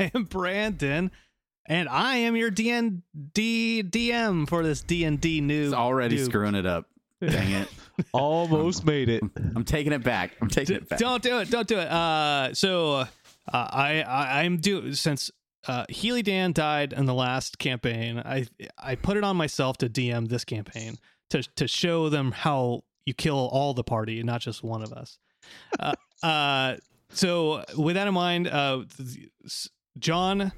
I am Brandon, and I am your DND DM for this DND new. It's already new- screwing it up. Dang it. Almost made it. I'm taking it back. I'm taking it back. Don't do it. Don't do it. Uh, so uh, I, I I'm due since uh, Healy Dan died in the last campaign. I I put it on myself to DM this campaign to to show them how you kill all the party, not just one of us. Uh, uh, so with that in mind, uh, th- s- John,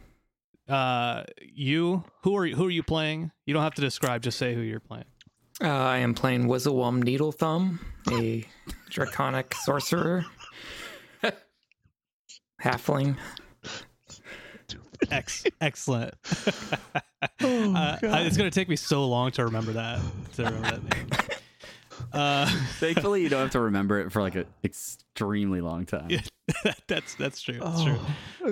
uh, you who are who are you playing? You don't have to describe. Just say who you're playing. Uh, I am playing Wizzlewum Needle Thumb, a draconic sorcerer. Halfling. Ex- excellent. uh, it's going to take me so long to remember that. To remember that name. Uh, Thankfully, you don't have to remember it for like an extremely long time. that's that's true. That's true.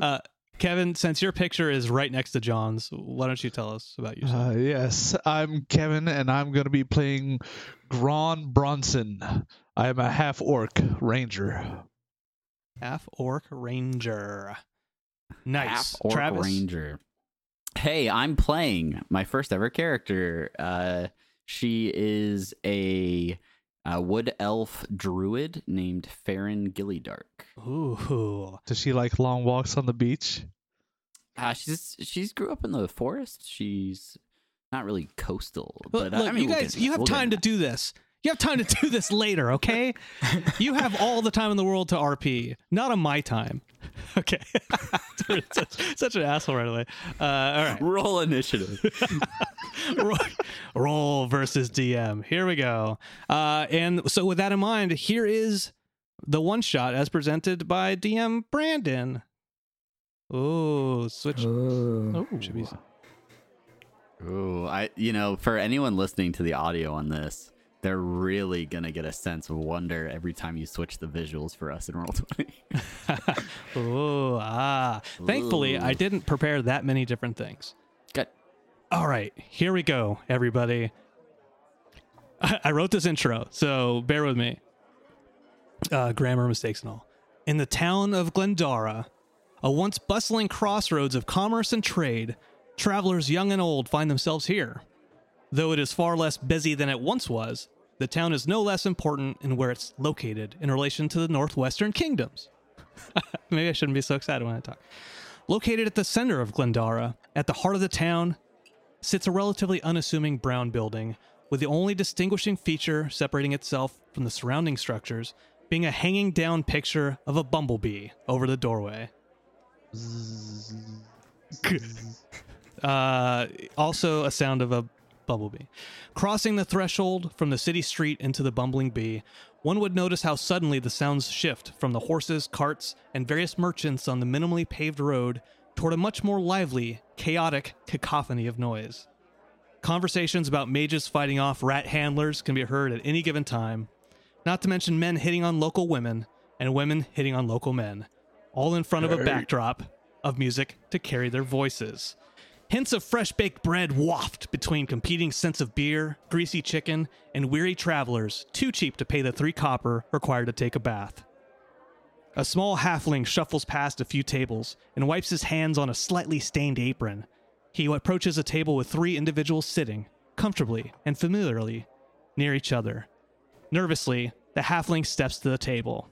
Uh, Kevin, since your picture is right next to John's, why don't you tell us about yourself? Uh, yes, I'm Kevin, and I'm going to be playing Gron Bronson. I am a half orc ranger. Half orc ranger. Nice. Half orc Travis. ranger. Hey, I'm playing my first ever character. Uh, she is a, uh wood elf druid named Farron Gillydark. Ooh. Does she like long walks on the beach? Uh, she's she's grew up in the forest. She's not really coastal, but uh, look, I mean, you we'll guys, you have We'll time to do this. You have time to do this later, okay? you have all the time in the world to RP, not on my time. Okay. such, such an asshole right away. Uh, all right. roll initiative. Roll- Roll versus DM. Here we go. Uh, and so, with that in mind, here is the one shot as presented by DM Brandon. Oh, switch. Ooh. Oh, should be. Ooh, I you know, for anyone listening to the audio on this, they're really gonna get a sense of wonder every time you switch the visuals for us in roll twenty. oh, ah. Thankfully, I didn't prepare that many different things. All right, here we go, everybody. I, I wrote this intro, so bear with me. Uh, grammar mistakes and all. In the town of Glendara, a once bustling crossroads of commerce and trade, travelers young and old find themselves here. Though it is far less busy than it once was, the town is no less important in where it's located in relation to the northwestern kingdoms. Maybe I shouldn't be so excited when I talk. Located at the center of Glendara, at the heart of the town, sits a relatively unassuming brown building, with the only distinguishing feature separating itself from the surrounding structures being a hanging down picture of a bumblebee over the doorway. uh, also, a sound of a bumblebee. Crossing the threshold from the city street into the bumbling bee, one would notice how suddenly the sounds shift from the horses, carts, and various merchants on the minimally paved road toward a much more lively, chaotic cacophony of noise. Conversations about mages fighting off rat handlers can be heard at any given time, not to mention men hitting on local women and women hitting on local men, all in front of a backdrop of music to carry their voices. Hints of fresh baked bread waft between competing scents of beer, greasy chicken, and weary travelers too cheap to pay the three copper required to take a bath. A small halfling shuffles past a few tables and wipes his hands on a slightly stained apron. He approaches a table with three individuals sitting, comfortably and familiarly, near each other. Nervously, the halfling steps to the table.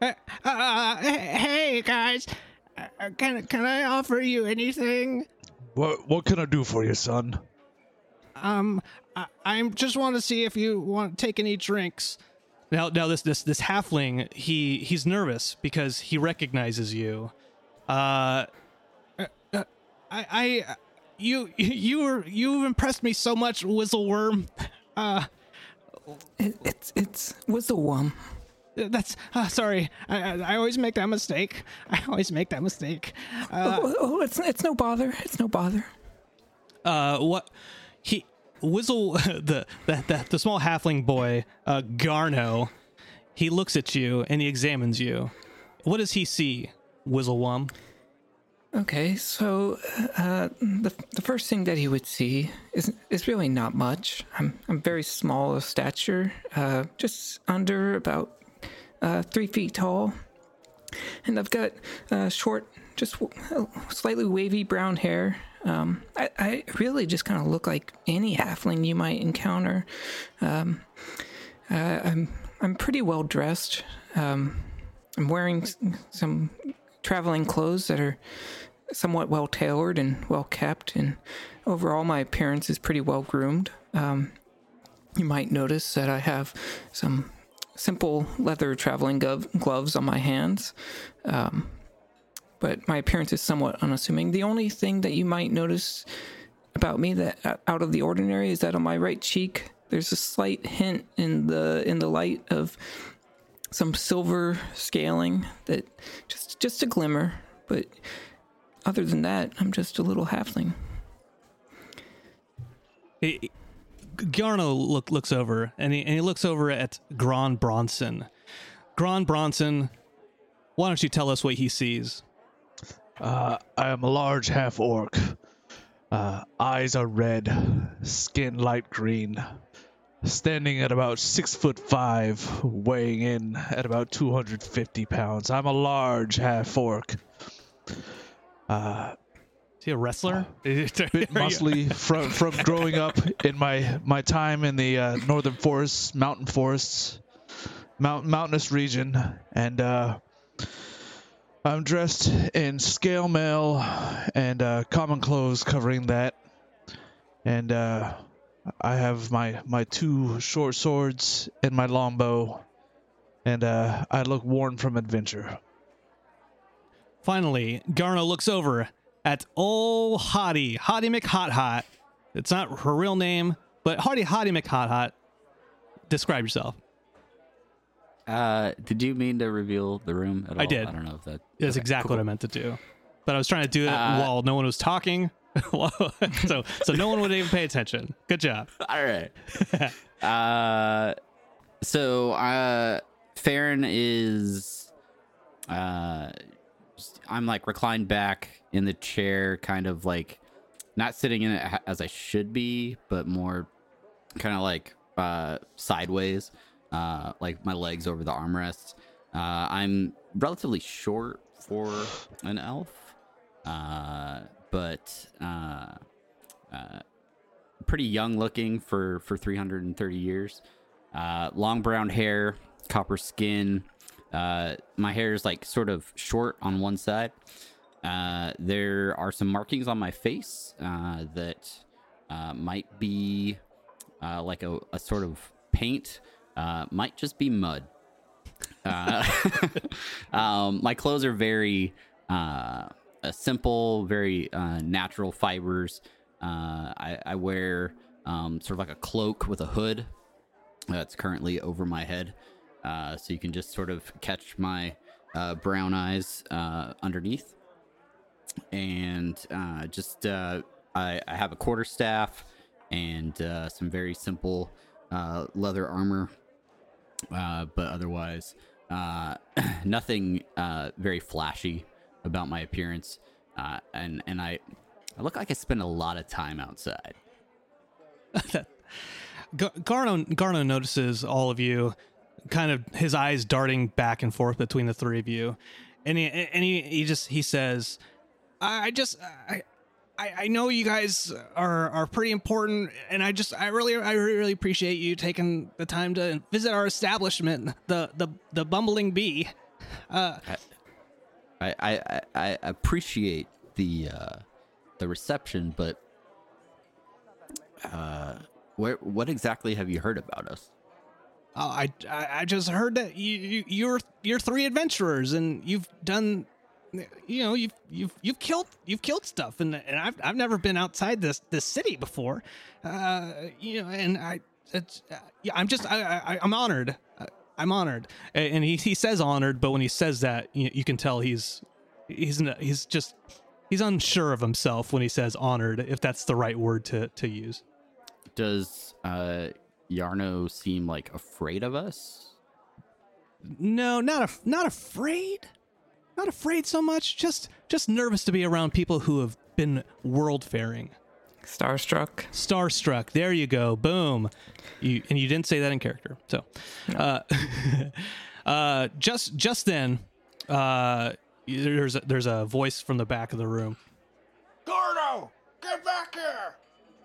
Uh, uh, hey guys, uh, can can I offer you anything? What What can I do for you, son? Um, I, I just want to see if you want to take any drinks. Now, now this this this halfling, he he's nervous because he recognizes you. Uh, uh, uh, I, I, you, you were, you've impressed me so much, Whistleworm. Uh, It, it's it's Whistleworm. that's uh, sorry. I, I, I always make that mistake. I always make that mistake. Uh, oh, oh, it's it's no bother. It's no bother. uh, what he Whizzle the the the, the small halfling boy, uh, Garno. He looks at you and he examines you. What does he see, Whizzlewum? Okay, so uh, the the first thing that he would see is is really not much. I'm I'm very small of stature, uh, just under about uh, three feet tall, and I've got uh, short, just w- slightly wavy brown hair. Um, I, I really just kind of look like any halfling you might encounter. Um, uh, I'm I'm pretty well dressed. Um, I'm wearing some traveling clothes that are somewhat well tailored and well kept, and overall my appearance is pretty well groomed. Um, you might notice that I have some simple leather traveling gov- gloves on my hands, um, but my appearance is somewhat unassuming. The only thing that you might notice about me that uh, out of the ordinary is that on my right cheek there's a slight hint in the in the light of some silver scaling that just just a glimmer but other than that i'm just a little halfling He, Garno look, looks over and he, and he looks over at Gron Bronson. Gron Bronson, why don't you tell us what he sees? Uh, I am a large half orc. Uh, eyes are red, skin light green. Standing at about six foot five, weighing in at about 250 pounds. I'm a large half orc. Uh, Is he a wrestler? bit muscly from from growing up in my my time in the uh, northern forests, mountain forests, mount, mountainous region, and uh, I'm dressed in scale mail and uh, common clothes covering that, and uh, I have my my two short swords and my longbow, and uh, I look worn from adventure. Finally, Garno looks over at old Hottie, Hottie McHot Hot. It's not her real name, but Hottie Hottie McHot Hot. Describe yourself. Uh, did you mean to reveal the room at all? I did. I don't know if that. That's okay, exactly cool. what I meant to do. But I was trying to do it Uh, while no one was talking. so so no one would even pay attention. Good job. All right. uh, so uh, Farron is uh, I'm like reclined back in the chair, kind of like not sitting in it as I should be, but more kind of like uh, sideways, uh, like my legs over the armrests. Uh, I'm relatively short for an elf, uh, but uh, uh, pretty young looking for for 330 years. Uh, long brown hair, copper skin. Uh, my hair is like sort of short on one side. Uh, there are some markings on my face uh, that uh, might be uh, like a, a sort of paint, uh, might just be mud. Uh, um, my clothes are very uh, uh, simple, very uh, natural fibers. Uh, I, I wear um, sort of like a cloak with a hood that's currently over my head, so you can just sort of catch my brown eyes underneath. And just I, I have a quarter staff and some very simple leather armor, uh, but otherwise uh, nothing uh, very flashy about my appearance. Uh, and and I I look like I spend a lot of time outside. Gar- Garno Garno notices all of you, kind of his eyes darting back and forth between the three of you, and he and he, he just he says, "I I just I." I, I know you guys are, are pretty important, and I just I really I really, appreciate you taking the time to visit our establishment, the the the Bumbling Bee. Uh, I I, I, I appreciate the uh, the reception, but uh, where what exactly have you heard about us? Oh, I, I I just heard that you, you you're you're three adventurers and you've done you know, you've you've you've killed you've killed stuff, and and I've I've never been outside this this city before, uh, you know, and I, it's, uh, yeah, I'm just I, I I'm honored. Uh, I'm honored, and he he says honored, but when he says that, you, you can tell he's he's he's just he's unsure of himself when he says honored, if that's the right word to to use. Does uh, Yarno seem like afraid of us? No, not af- not afraid. Not afraid so much. Just just nervous to be around people who have been world faring. Starstruck. Starstruck. There you go. Boom. You and you didn't say that in character. So, uh, uh, just just then, uh, there's a, there's a voice from the back of the room. Gordo, get back here!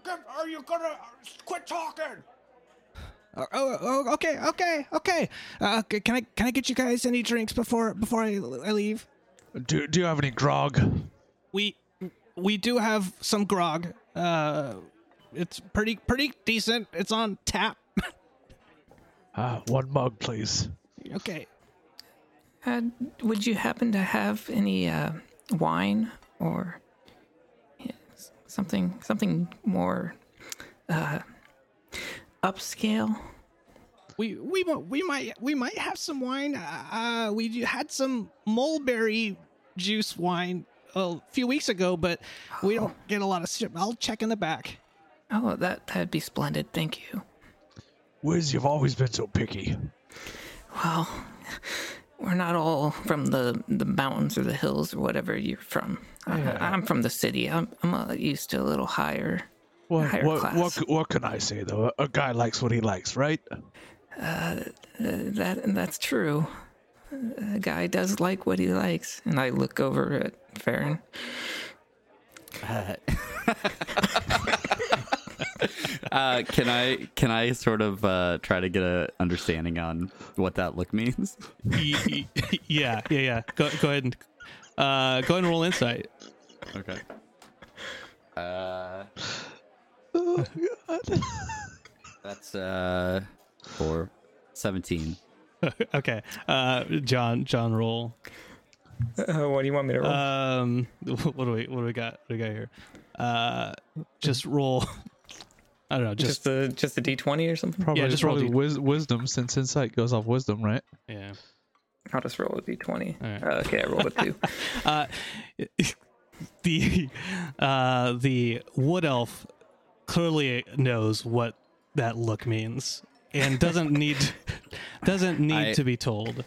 Get, are you gonna quit talking? Oh, oh, oh, okay, okay, okay. Uh, can I can I get you guys any drinks before before I, I leave? Do Do you have any grog? We we do have some grog. Uh, it's pretty pretty decent. It's on tap. Uh, one mug, please. okay. Uh, would you happen to have any uh, wine or something something more uh, upscale? We we we might we might have some wine. Uh, we had some mulberry juice wine a few weeks ago, but we don't get a lot of. Ship. I'll check in the back. Oh, that that'd be splendid. Thank you. Wiz, you've always been so picky. Well, we're not all from the the mountains or the hills or whatever you're from. I, I'm from the city. I'm I'm uh, used to a little higher. What Higher what, class. what what can I say though? A, a guy likes what he likes, right? Uh, that that's true. A guy does like what he likes, and I look over at Farron. Uh, can I can I sort of uh, try to get a understanding on what that look means? Y- y- yeah, yeah, yeah. Go go ahead and uh, go ahead and roll insight. Okay. Uh, Oh God. that's uh, for seventeen. okay. Uh, John John roll. Uh, what do you want me to roll? Um, what do we what do we got? What do we got here? Uh, just roll. I don't know. Just, just the just the D twenty or something. Probably, just roll probably D- wis- wisdom since insight goes off wisdom, right? yeah. I'll just roll a D twenty. Alright. Uh, okay, I rolled a two. Uh, the uh the wood elf clearly knows what that look means and doesn't need doesn't need I- to be told.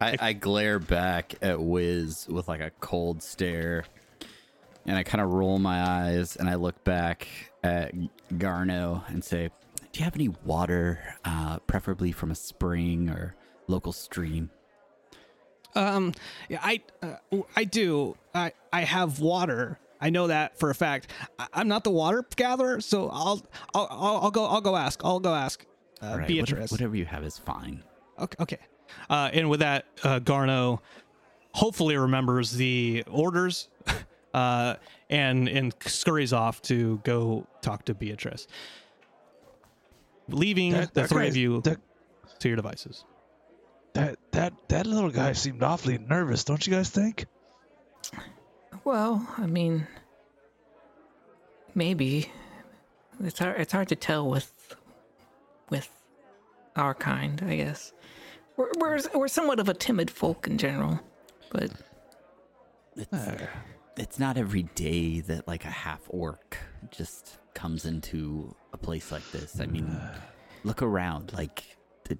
I, I glare back at Wiz with like a cold stare, and I kind of roll my eyes and I look back at Garno and say, "Do you have any water, uh, preferably from a spring or local stream?" Um, yeah, I uh, I do. I I have water. I know that for a fact. I, I'm not the water gatherer, so I'll I'll I'll, I'll go I'll go ask. I'll go ask uh, All right, Beatrice. whatever, whatever you have is fine. Okay. okay. Uh, and with that, uh, Garno hopefully remembers the orders uh, and and scurries off to go talk to Beatrice, leaving That- the that three of you That, to your devices. that that that little guy seemed awfully nervous, don't you guys think? Well, I mean, maybe it's hard. It's hard to tell with with our kind, I guess. We're we're we're somewhat of a timid folk in general, but It's, it's not every day that like a half orc just comes into a place like this. I mean, look around. Like, the,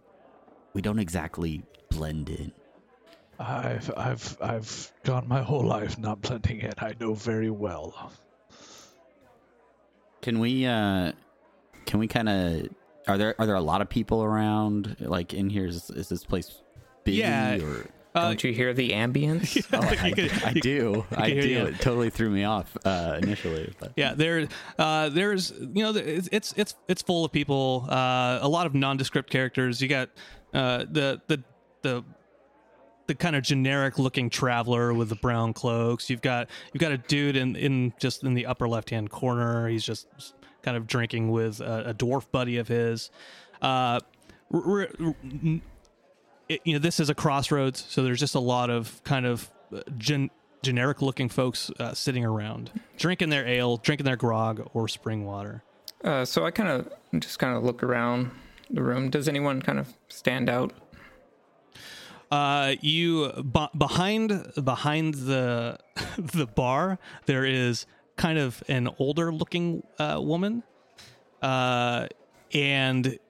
we don't exactly blend in. I've I've I've gone my whole life not blending in. I know very well. Can we? uh Can we kind of? Are there are there a lot of people around? Like in here, is, is this place busy? Yeah. Or Uh, don't you hear the ambience? oh, I, you could- I you- do. I do. you. It totally threw me off uh, initially. But Yeah, there, uh, there's, you know, it's it's it's it's full of people. Uh, a lot of nondescript characters. You got uh, the the the the kind of generic looking traveler with the brown cloaks. You've got you've got a dude in in just in the upper left hand corner. He's just kind of drinking with a, a dwarf buddy of his. Uh, r- r- it, you know, this is a crossroads, so there's just a lot of kind of uh, gen- generic looking folks uh, sitting around, drinking their ale, drinking their grog or spring water. Uh, so I kind of just kind of look around the room. Does anyone kind of stand out? Uh, you b- behind behind the the bar there is kind of an older looking uh, woman, uh, and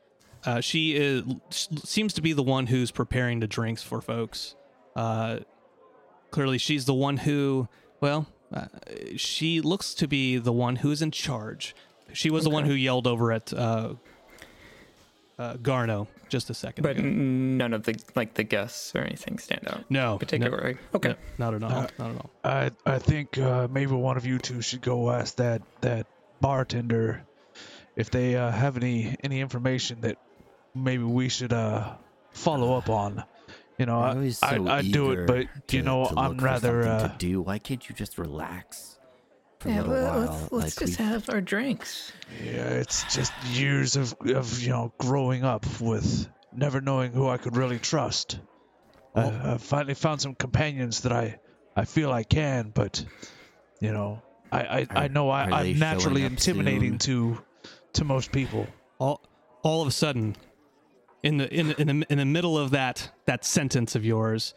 uh, she is seems to be the one who's preparing the drinks for folks. Uh, clearly, she's the one who well. Uh, she looks to be the one who is in charge. She was the one who yelled over at uh, uh, Garno just a second But ago. none of the like the guests or anything stand out. No, particularly. no. Okay. no, not at all. Uh, not at all. I I think uh, maybe one of you two should go ask that that bartender if they uh, have any any information that maybe we should uh follow up on. You know, I always I I'd do it, eager but to- you know, to I'm rather uh, to do. Why can't you just relax for Yeah, a little well, while? let's, let's like just we- have our drinks. yeah, it's just years of of you know growing up with never knowing who I could really trust. Uh, I, I finally found some companions that I I feel I can, but you know, I I, I know I, I'm naturally intimidating soon? to to most people. all all of a sudden in the in the, in the in the middle of that that sentence of yours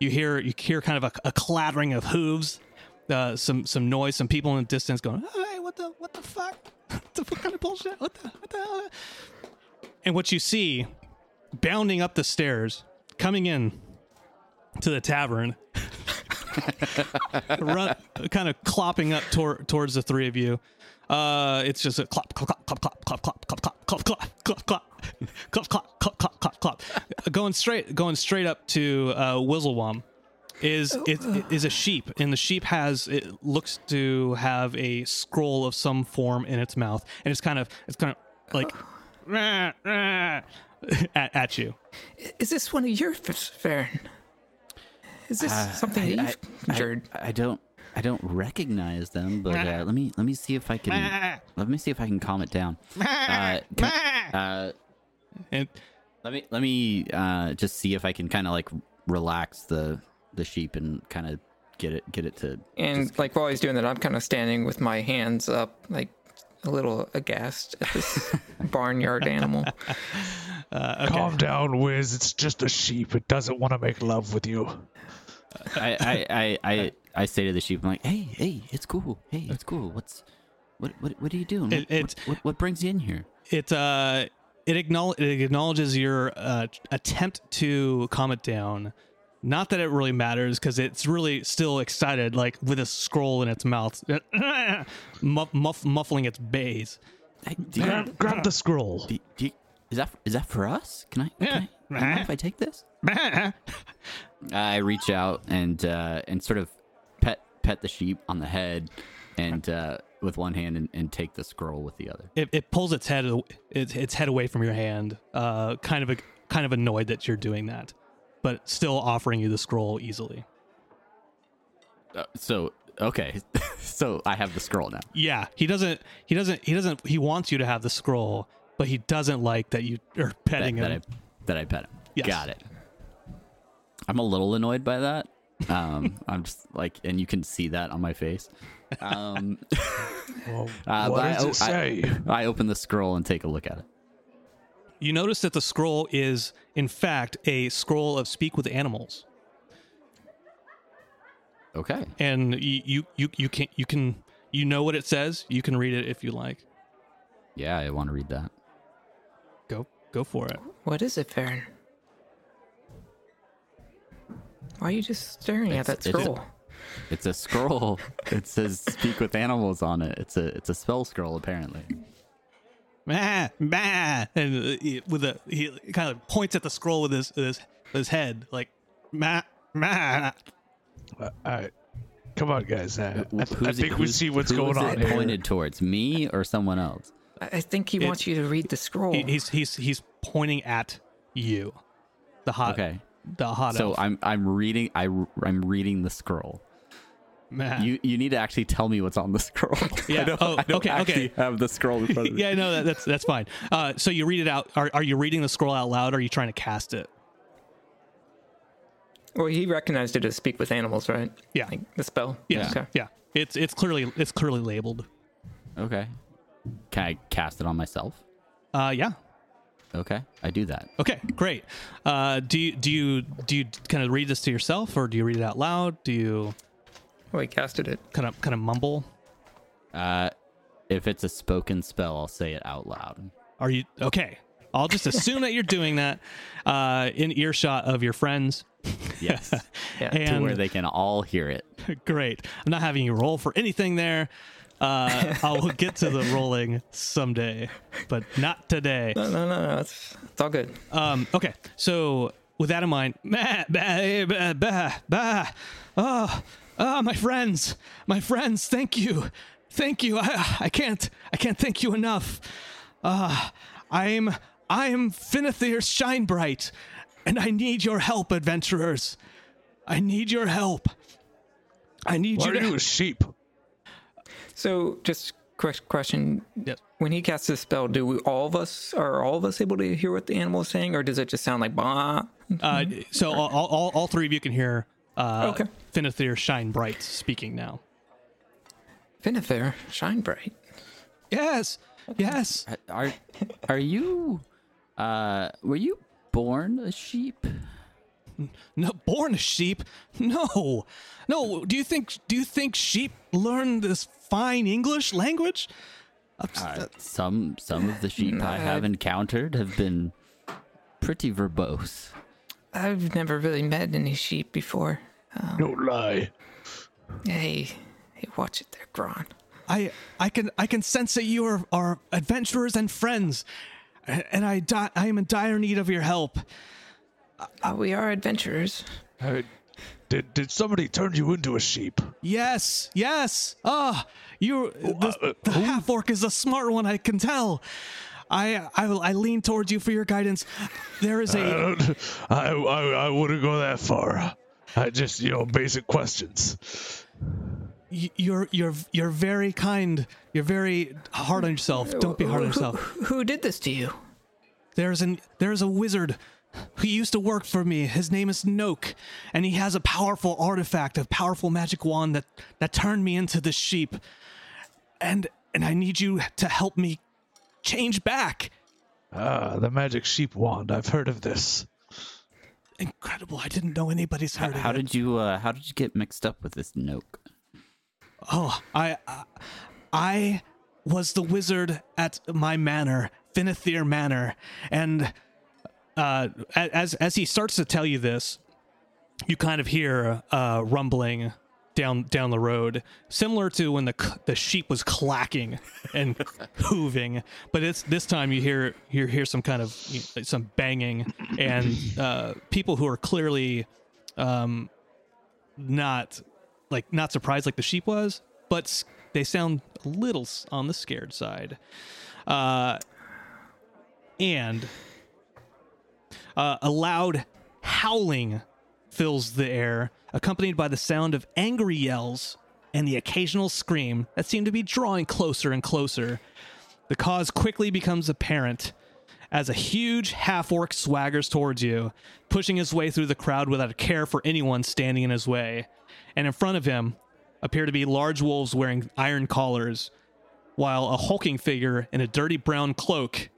you hear you hear kind of a, a clattering of hooves uh, some some noise some people in the distance going hey what the what the fuck what the fuck kind of bullshit what the what the hell and what you see bounding up the stairs coming in to the tavern run, kind of clopping up tor- towards the three of you. Uh, it's just a clop, clop, clop, clop, clop, clop, clop, clop, clop, clop, clop, clop, clop, clop, clop, clop, clop, clop. Clop. Going straight, going straight up to uh, Wizzlewum is it is a sheep, and the sheep has it looks to have a scroll of some form in its mouth, and it's kind of it's kind of like "Rah, rah," at, at you. Is this one of your Farron? Is this Uh, something I- that I- you've conjured? I, I don't I don't recognize them, but uh, let me let me see if I can let me see if I can calm it down. Uh, can- uh, And let me let me uh, just see if I can kind of like relax the the sheep and kind of get it get it to and just- like while he's doing that, I'm kind of standing with my hands up, like a little aghast at this barnyard animal. Calm down, Wiz. It's just a sheep. It doesn't want to make love with you. I, I, I, I, I say to the sheep, I'm like, hey, hey, it's cool. Hey, it's cool. What's, what, what, what are you doing? It- What, it's- what, what, what brings you in here? it uh it, acknowledge, it acknowledges your uh, attempt to calm it down. Not that it really matters because it's really still excited, like with a scroll in its mouth, muff, muff, muffling its bays. Hey, do you, Grab, grab the scroll. do, do you, is that is that for us? Can I? Can I, do you mind if I take this? I reach out and uh, and sort of pet pet the sheep on the head, and uh, with one hand, and, and take the scroll with the other. It, it pulls its head its, its head away from your hand, uh, kind of a, kind of annoyed that you're doing that, but still offering you the scroll easily. Uh, so okay, so I have the scroll now. Yeah, he doesn't. He doesn't. He doesn't. He wants you to have the scroll, but he doesn't like that you are That, petting that I him. that I pet him. Yes. Got it. I'm a little annoyed by that. Um, I'm just like, and you can see that on my face. Um, Well, uh, what does I, it say? I, I open the scroll and take a look at it. You notice that the scroll is, in fact, a scroll of speak with animals, Okay. and you you you, you can you can you know what it says. You can read it if you like. Yeah, I want to read that. Go go for it. What is it, Farron? Why are you just staring at It's- that it's- scroll? It's a scroll. it says "Speak with animals" on it. It's a it's a spell scroll apparently. Bah, bah, and uh, he- with a he kind of points at the scroll with his with his, with his head like ma ma. Uh, all right. Come on, guys. Uh, I, Who's I it- think we see what's who going is on here. Pointed towards me or someone else. I I think he wants you to read the scroll. He, he's he's he's pointing at you, the hot Okay. the hot. So elf. I'm I'm reading I I'm reading the scroll. Meh. You you need to actually tell me what's on the scroll. Yeah. I don't, Oh, I don't okay, actually okay. have the scroll in front of me. yeah, no, that, that's that's fine. Uh, so you read it out. Are, are you reading the scroll out loud? or Are you trying to cast it? Well, he recognized it as speak with animals, right? Yeah. Like the spell. Yeah, Okay. yeah. It's it's clearly it's clearly labeled. Okay. Can I cast it on myself? Uh, yeah. Okay, I do that. Okay, great. Uh, do you do you do you kind of read this to yourself, or do you read it out loud? Do you Well, he casted it. kind of kind of mumble? Uh, if it's a spoken spell, I'll say it out loud. Are you okay? I'll just assume that you're doing that uh, in earshot of your friends. Yes, Yeah. to And where they can all hear it. great. I'm not having you roll for anything there. Uh, I will get to the rolling someday, but not today. No, no, no, no. It's, it's all good. Um, okay, so with that in mind, bah, bah, bah, bah, bah. Oh, oh, my friends, my friends, thank you, thank you. I, I can't, I can't thank you enough. Uh, I'm, I'm Finithir Shinebright, and I need your help, adventurers. I need your help. I need Why you are to. you a sheep? So, just quick question. Yes. When he casts this spell, do we, all of us are all of us able to hear what the animal is saying, or does it just sound like bah? Uh, so all, all, all three of you can hear uh, Okay. Finithir Shinebright speaking now. Finnefair, shine bright. Yes, yes. Are are you? Uh, were you born a sheep? No, born a sheep? No, no. Do you think? Do you think sheep learn this fine English language? Uh, some some of the sheep I have encountered have been pretty verbose. I've never really met any sheep before. Don't lie. Hey, hey, watch it there, Gron. I, I can, I can sense that you are, are adventurers and friends, and I, di- I am in dire need of your help. Uh, we are adventurers. Uh, did did somebody turn you into a sheep? Yes, yes. Ah, you. The, uh, the half orc is a smart one. I can tell. I, I, I lean towards you for your guidance. There is I, a. don't- I, I, I wouldn't go that far. I just, you know, basic questions. You're, you're, you're very kind. You're very hard on yourself. Don't be hard on yourself. Who, who did this to you? There's an there's a wizard who used to work for me. His name is Noak, and he has a powerful artifact, a powerful magic wand that that turned me into the sheep. And and I need you to help me change back. Ah, the magic sheep wand. I've heard of this. Incredible! I didn't know anybody's How, heard of how did you uh, how did you get mixed up with this Noke? Oh, I, I, I was the wizard at my manor, Finithir Manor, and uh, as as he starts to tell you this, you kind of hear uh, rumbling down down the road, similar to when the the sheep was clacking and hooving, but it's this time you hear you hear some kind of you know, some banging and uh, people who are clearly um, not like not surprised like the sheep was, but they sound a little on the scared side. Uh, and uh, a loud howling fills the air, accompanied by the sound of angry yells and the occasional scream that seem to be drawing closer and closer. The cause quickly becomes apparent as a huge half orc swaggers towards you, pushing his way through the crowd without a care for anyone standing in his way. And in front of him appear to be large wolves wearing iron collars, while a hulking figure in a dirty brown cloak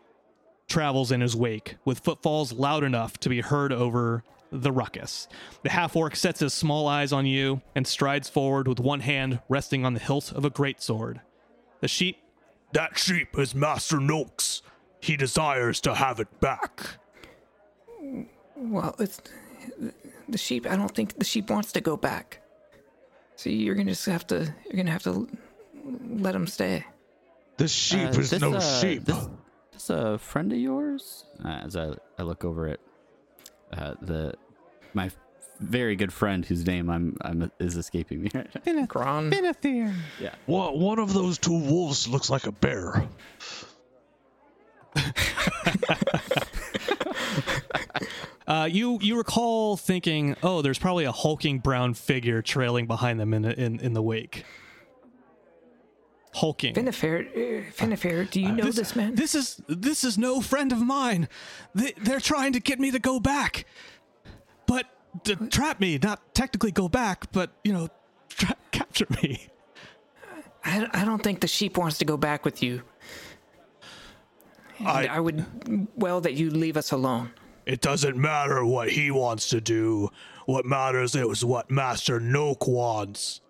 travels in his wake, with footfalls loud enough to be heard over the ruckus. The half orc sets his small eyes on you and strides forward with one hand resting on the hilt of a greatsword. The sheep That sheep is Master Noak's. He desires to have it back. Well, it's the sheep. I don't think the sheep wants to go back. So you're gonna just have to. You're gonna have to let him stay. The sheep Uh, is this, no uh, sheep. This, this a friend of yours? Uh, as I, I look over at uh, the my very good friend whose name I'm I'm is escaping me. right now. Gron. Finithir. One, one of those two wolves looks like a bear. Uh, you you recall thinking, oh, there's probably a hulking brown figure trailing behind them in in, in the wake. Hulking. Finnefair, uh, Finnefair, do you know this, man? This is this is no friend of mine. They, they're trying to get me to go back, but d- trap me, not technically go back, but you know, tra- capture me. I, I don't think the sheep wants to go back with you. I- I would well that you leave us alone. It doesn't matter what he wants to do. What matters is what Master Noak wants.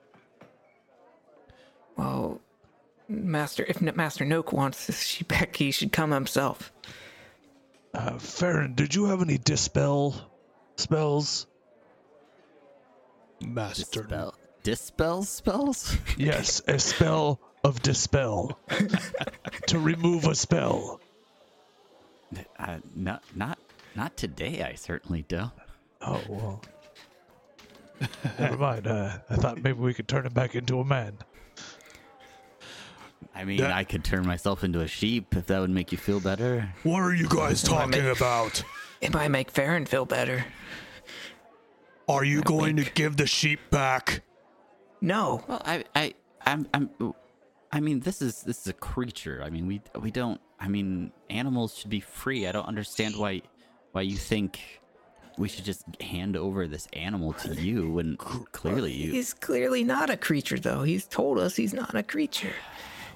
Well, Master, if Master Noak wants this sheep back, he should come himself. Uh, Farron, did you have any dispel spells? Master Dispel, dispel spells? Yes, a spell of dispel to remove a spell. Uh, not, not, not today. I certainly don't. Oh well. Never mind. Uh, I thought maybe we could turn him back into a man. I mean, That- I could turn myself into a sheep if that would make you feel better. What are you guys talking about? It might make Farron feel better. Are you going to give the sheep back? No, Well, I, I, I'm, I'm, I mean, this is this is a creature. I mean, we we don't. I mean, animals should be free. I don't understand why why you think we should just hand over this animal to you when clearly you he's clearly not a creature, though. He's told us he's not a creature.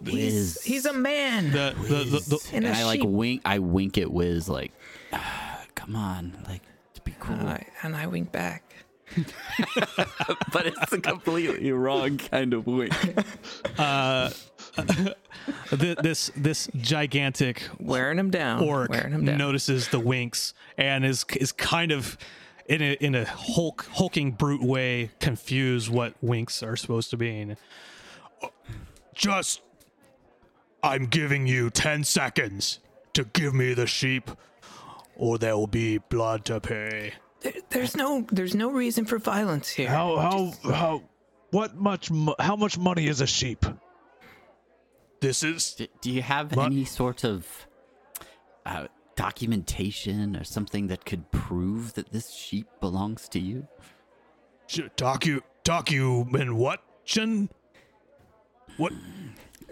He's, Wiz. he's a man. The the, the, the and and a I like sheep. wink. I wink at Wiz like, ah, come on, like to be cool. And I, and I wink back. but it's a completely wrong kind of wink. Th- this this gigantic Wearing him down. orc Wearing him down. notices the winks and is is kind of in a in a hulk hulking brute way confused what winks are supposed to mean. Just. I'm giving you 10 seconds to give me the sheep, or there will be blood to pay. There, there's no there's no reason for violence here. How how how? What much? How much money is a sheep? This is. Do, do you have What? any sort of uh, documentation or something that could prove that this sheep belongs to you? sh- Docu. Document what? Chen? What?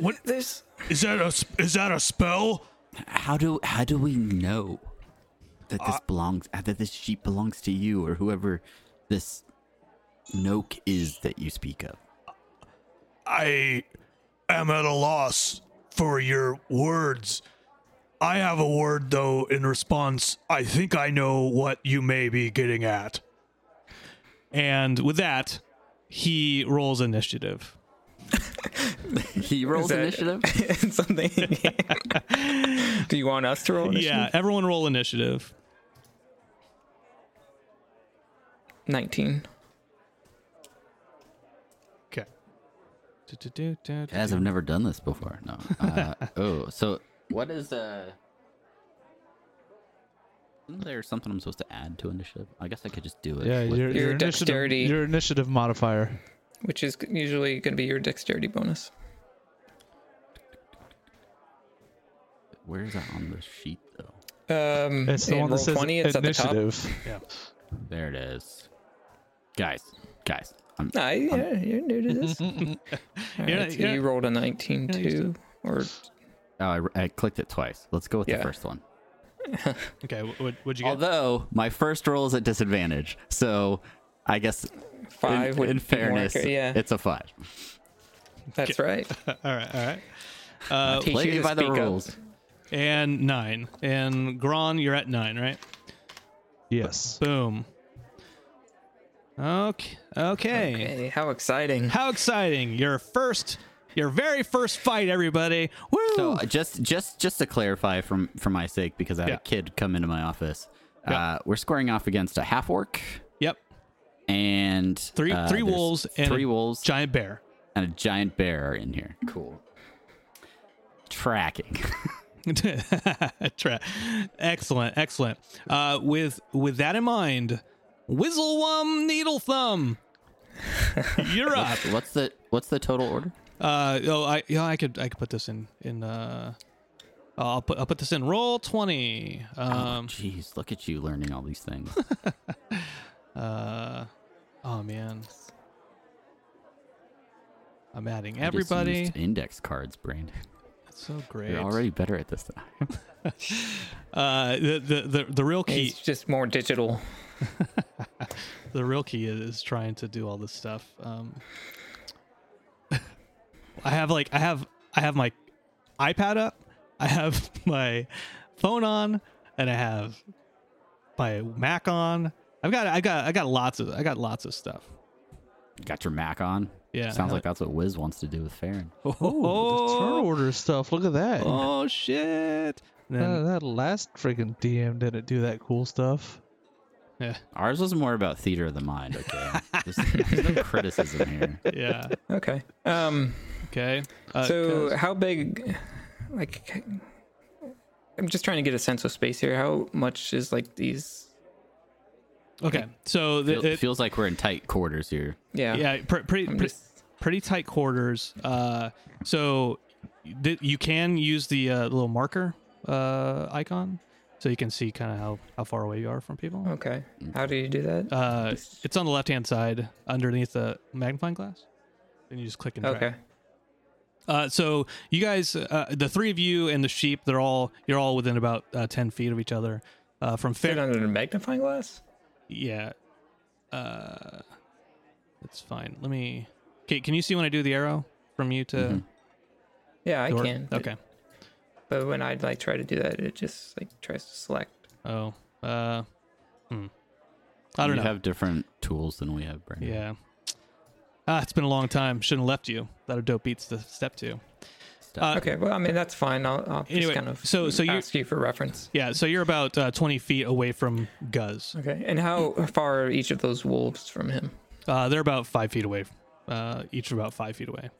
What? this? Is that a. Is that a spell? How do how do we know that this belongs uh, that this sheep belongs to you or whoever this Noke is that you speak of? I am at a loss for your words. I have a word, though, in response. I think I know what you may be getting at. And with that, he rolls initiative. He rolls that- initiative. something. Do you want us to roll? Initiative? yeah, everyone roll initiative. Nineteen. Okay. Guys, I've never done this before. No. Uh, oh, so what is uh? Isn't there something I'm supposed to add to initiative? I guess I could just do it. Yeah, with- your, Your your initiative, dexterity. your initiative modifier. Which is usually going to be your dexterity bonus. Where is that on the sheet though? Um, It's the in one that says 20, it's initiative. There it is. Guys, guys, I'm at the top. Ah, yeah, you're new to this. All You're right, not- so you're- you rolled a 19 you're not used to too, or Oh, I, I clicked it twice. Let's go with Yeah. the first one. Okay, what would you get? Although my first roll is at disadvantage, so I guess five in, in be more fairness. Yeah, it's a five. that's right. all right, all right. Uh, Teach Play you by the speak up. rules. and nine. And Gron, you're at nine, right? Yes. Boom. Okay. Okay. Hey, how exciting! How exciting! Your first, your very first fight, everybody! Woo! So uh, just just just to clarify from for my sake, because I had Yeah. a kid come into my office, Yeah. uh, we're scoring off against a half orc yep. And Three uh, three wolves and three a wolves giant bear. and a giant bear are in here. Cool. Tracking. Tra- excellent, excellent. Uh, with with that in mind, Whizzlewum Needle Thumb, you're up. what's the what's the total order? Uh, oh, I yeah, I could I could put this in in. Uh, I'll put I'll put this in roll twenty. oh, Um, jeez, look at you learning all these things. Uh, oh man, I'm adding I just everybody. used index cards, Brandon. That's so great. You're already better at this than I am. Uh, the, the the the real key. It's just more digital. the real key is, is trying to do all this stuff. Um, I have like I have I have my iPad up, I have my phone on, and I have my Mac on. I've got I got I got lots of I got lots of stuff. Got your Mac on? Yeah. Sounds like that's what Wiz wants to do with Farron. oh, Oh, the turn order stuff. Look at that. oh shit. And Uh, then, that last freaking DM didn't do that cool stuff. yeah, Ours was more about theater of the mind, okay? There's, there's no criticism here. yeah. Okay. Um. Okay. Uh, so 'cause- how big? Like, I'm just trying to get a sense of space here. How much is like these? Okay. So the, Feel, it, feels like we're in tight quarters here. Yeah. yeah, pr- pretty I'm pre- just. pretty tight quarters. Uh, so th- you can use the uh, little marker uh, icon, so you can see kind of how how far away you are from people. Okay. How do you do that? Uh, it's on the left hand side underneath the magnifying glass. Then you just click and drag. okay. Uh, so you guys, uh, the three of you and the sheep, they're all you're all within about uh, ten feet of each other. Uh, from Fit fair, under the magnifying glass. Yeah. Uh, that's fine. Let me. Okay, can you see when I do the arrow from you to? Mhm. Yeah, I door? can. but- Okay. But when I like try to do that, it just like tries to select. Oh. Uh. Hmm. I don't you know. have different tools than we have, Brandon. yeah. Ah, it's been a long time. Shouldn't have left you. That a dope beats to step two. Stuff. Uh, Okay. Well, I mean that's fine. I'll, I'll just kind of so- so you- ask you for reference. Yeah. So you're about uh, twenty feet away from Guz. Okay. And how far are each of those wolves from him? Uh, they're about five feet away. Uh, each about five feet away.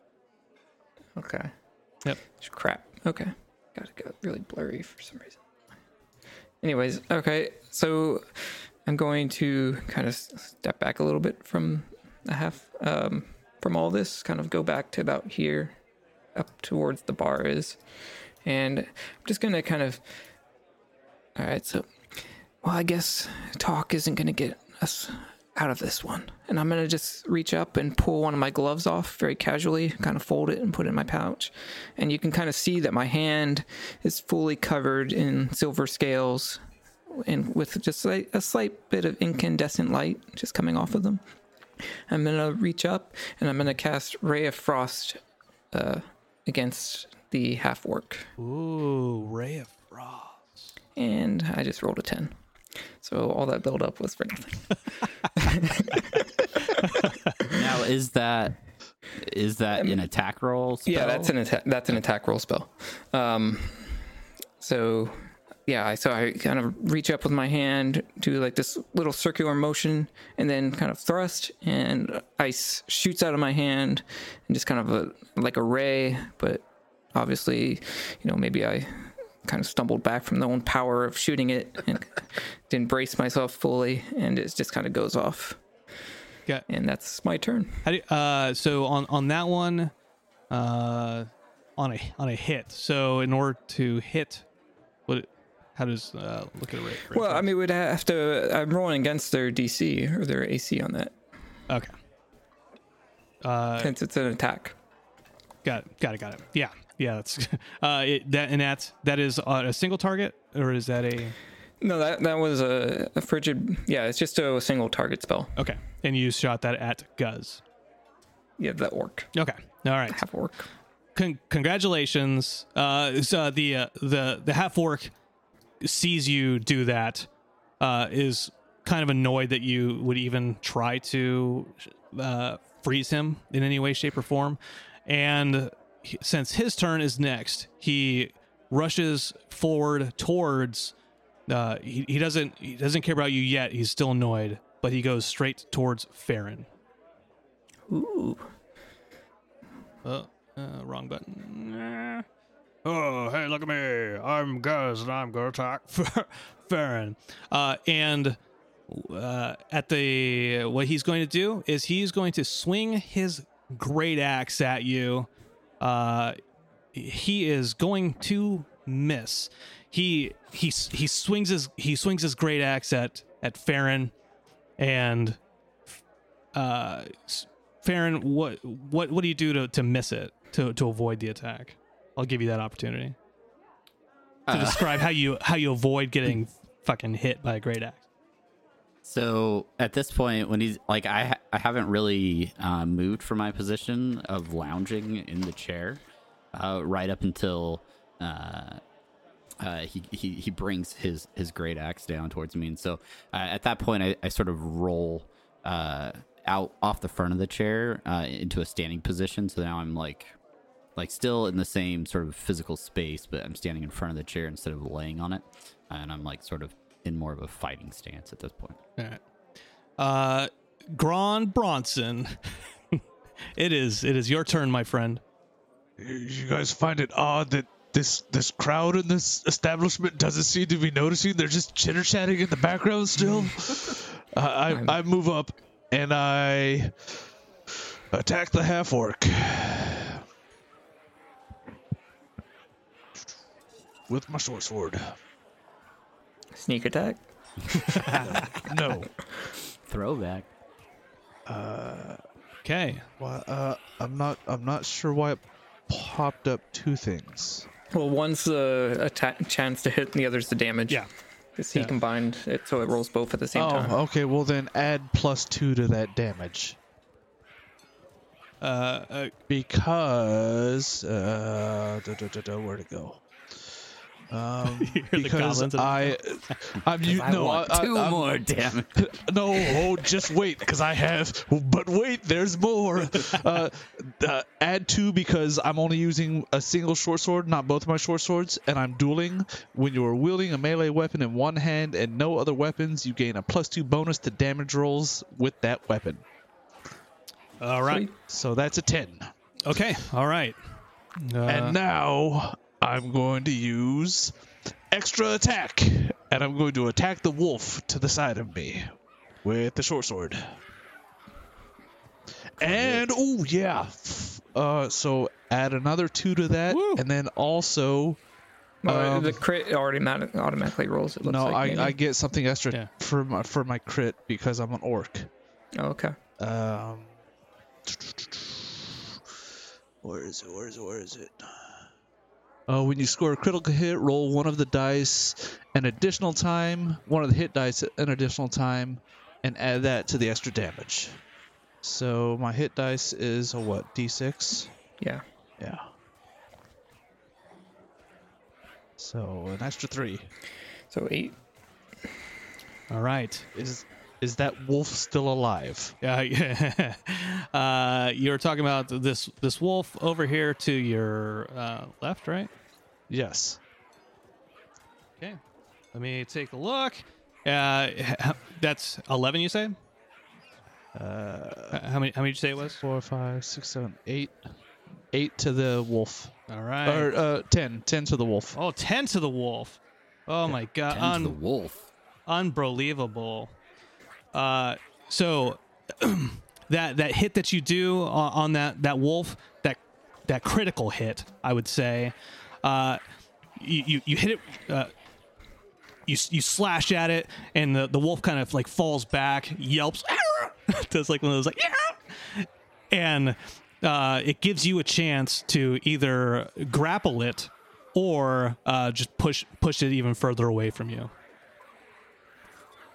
Okay. Yep. Crap. Okay. Got it got really blurry for some reason. Anyways, okay. So I'm going to kind of step back a little bit from the half um, from all this, kind of go back to about here, up towards the bar is, and I'm just gonna kind of. All right. So, well, I guess talk isn't gonna get us out of this one. And I'm going to just reach up and pull one of my gloves off very casually, kind of fold it and put it in my pouch. And you can kind of see that my hand is fully covered in silver scales and with just like a slight bit of incandescent light just coming off of them. I'm going to reach up and I'm going to cast Ray of Frost uh, against the half orc. Ooh, ray of frost. And I just rolled a 10. So all that build up was for nothing. Now, is that is that an attack roll? Spell? Yeah, that's an attack. That's an attack roll spell. Um, so yeah, so I kind of reach up with my hand, do like this little circular motion, and then kind of thrust, and ice shoots out of my hand, and just kind of a like a ray. But obviously, you know, maybe I kind of stumbled back from the own power of shooting it and didn't brace myself fully, and it just kind of goes off. Got- And that's my turn. You- uh, so on on that one, uh, on a on a hit. So in order to hit? How does uh, look at a rate? Well, I mean, we'd have to. I'm rolling against their DC or their AC on that okay. Uh, since it's an attack. got it, got it, got it. Yeah, yeah. That's uh, it, that and that's that is uh, a single target, or is that a No, that that was a, a frigid. Yeah, it's just a single target spell. okay? And you shot that at Guz. Yeah, that orc, Okay, all right. half orc. Con- congratulations. Uh, so the uh, the the half orc sees you do that. Uh, is kind of annoyed that you would even try to uh, freeze him in any way, shape, or form. And he- since his turn is next, he rushes forward towards. Uh, he, he doesn't he doesn't care about you yet. He's still annoyed, but he goes straight towards Farron. Ooh, Uh, uh, wrong button. Oh, hey, look at me. I'm Guz, and I'm gonna attack. Farron. Uh, and uh, at the what he's going to do is he's going to swing his great axe at you. Uh, he is going to miss. He he he swings his he swings his great axe at at Farron, and uh, Farron, what what what do you do to, to miss it to to avoid the attack? I'll give you that opportunity to Uh, describe how you how you avoid getting fucking hit by a great axe. So at this point, when he's like, I ha- I haven't really uh, moved from my position of lounging in the chair, uh, right up until uh, uh, he, he he brings his his great axe down towards me, and so uh, at that point, I, I sort of roll uh, out off the front of the chair uh, into a standing position. So now I'm like like still in the same sort of physical space, but I'm standing in front of the chair instead of laying on it, and I'm like sort of in more of a fighting stance at this point. All right. Uh, Gron Bronson, it is it is your turn, my friend. You guys find it odd that this this crowd in this establishment doesn't seem to be noticing. They're just chitter chatting in the background still. uh, I I move up and I attack the half orc with my short sword. Sneak attack. No, Throwback. Okay. well, uh, I'm not I'm not sure why it popped up two things. Well, one's the attack chance to hit, and the other's the damage. Yeah. Because he Yeah. combined it so it rolls both at the same oh, time. okay. Well, then add plus two to that damage. Uh, uh because uh, da, da, da, da, where'd it go? Um, You hear the because the I, I'm you I no, want I, I, 2 I'm- more damage. no, oh, just wait, because I have, but wait, there's more. Uh, uh, add two because I'm only using a single short sword, not both of my short swords, and I'm dueling. When you're wielding a melee weapon in one hand and no other weapons, you gain a plus two bonus to damage rolls with that weapon. all right. So that's a ten. Okay. All right. Uh, And now I'm going to use extra attack. And I'm going to attack the wolf to the side of me with the short sword. And oh yeah. Uh so add another two to that. Woo. And then also Uh, um, the crit automatic, automatically rolls. It looks no, like I. I get something extra Yeah. for my for my crit because I'm an orc. Oh, okay. Um, where is it? Where is it? Where is it? Uh, when you score a critical hit, roll one of the dice an additional time, one of the hit dice an additional time, and add that to the extra damage. So my hit dice is a what? D6. Yeah. Yeah. So an extra three. So eight. all right. Is is that wolf still alive? Uh, uh, you're talking about this this wolf over here to your uh, left, right? Yes. Okay. Let me take a look. Uh, that's eleven. You say? Uh, How many? How many did you say it was? four, five, six, seven, eight. Eight to the wolf. All right. Or uh, ten. Ten to the wolf. oh, 10 to the wolf. Oh my god. Ten to Un- the wolf. unbelievable. Uh, so that that hit that you do on, on that that wolf, that that critical hit, I would say, uh, you you, you hit it. Uh, you, you slash at it, and the, the wolf kind of like falls back, yelps, does like one of those like, yeah, and uh, it gives you a chance to either grapple it or uh, just push push it even further away from you.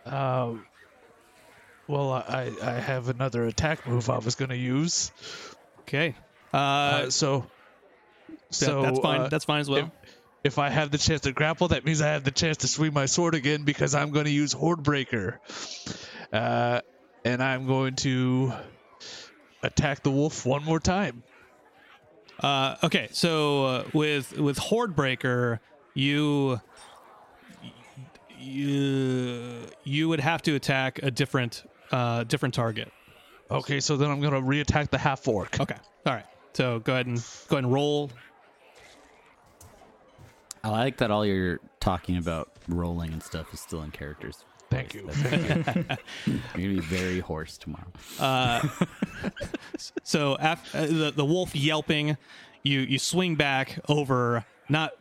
Uh, well, I I have another attack move I was gonna use. Okay. Uh, Uh, so. So that's fine. uh, that's fine as well. if, if I have the chance to grapple, that means I have the chance to swing my sword again because I'm going to use Horde Breaker. Uh, and I'm going to attack the wolf one more time. Uh, okay, so uh, with with Horde Breaker, you you you would have to attack a different uh, different target. Okay, so then I'm going to re-attack the half orc. Okay, all right. So go ahead and go ahead and roll. I like that all you're talking about rolling and stuff is still in characters. Thank you. You're gonna be very hoarse tomorrow. Uh, so af- uh, the the wolf yelping, you you swing back over not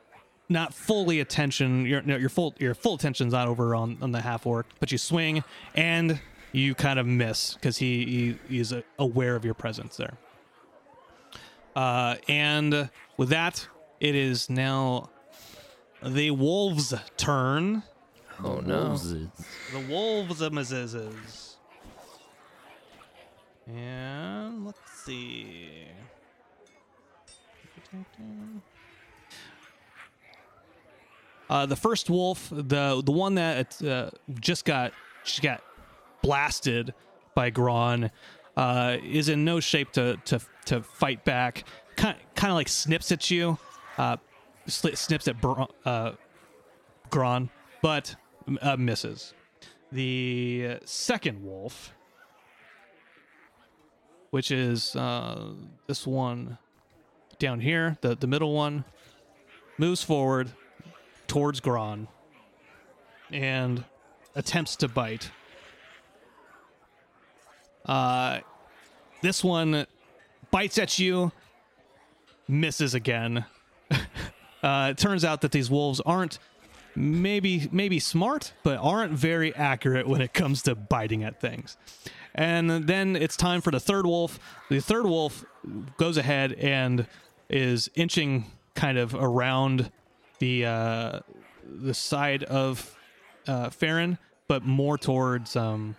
not fully attention. Your no, your full your full attention's not over on on the half orc, but you swing and you kind of miss because he, he he's uh, aware of your presence there. Uh, and with that, it is now the wolves' turn. Oh no. Wolves The wolves of Mazizes. And let's see. Uh, the first wolf, the the one that uh, just got just got blasted by Gron, uh, is in no shape to to to fight back. Kind kind of like snips at you, uh, sli- snips at Br- uh, Gron, but uh, misses. The second wolf, which is uh, this one down here, the, the middle one, moves forward towards Gron and attempts to bite. Uh, this one bites at you, misses again. uh, it turns out that these wolves aren't maybe maybe smart, but aren't very accurate when it comes to biting at things. And then it's time for the third wolf. The third wolf goes ahead and is inching kind of around the uh, the side of uh, Farron, but more towards um,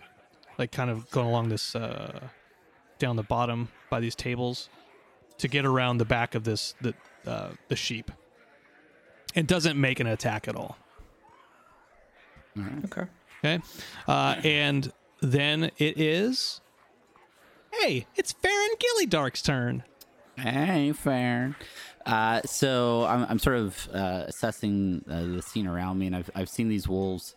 like kind of going along this uh, down the bottom by these tables to get around the back of this the uh, the sheep. It doesn't make an attack at all. Okay. Okay. Uh, and then it is. Hey, it's Farron Gillydark's turn. Hey, fair. Uh, so I'm, I'm sort of uh, assessing uh, the scene around me, and I've, I've seen these wolves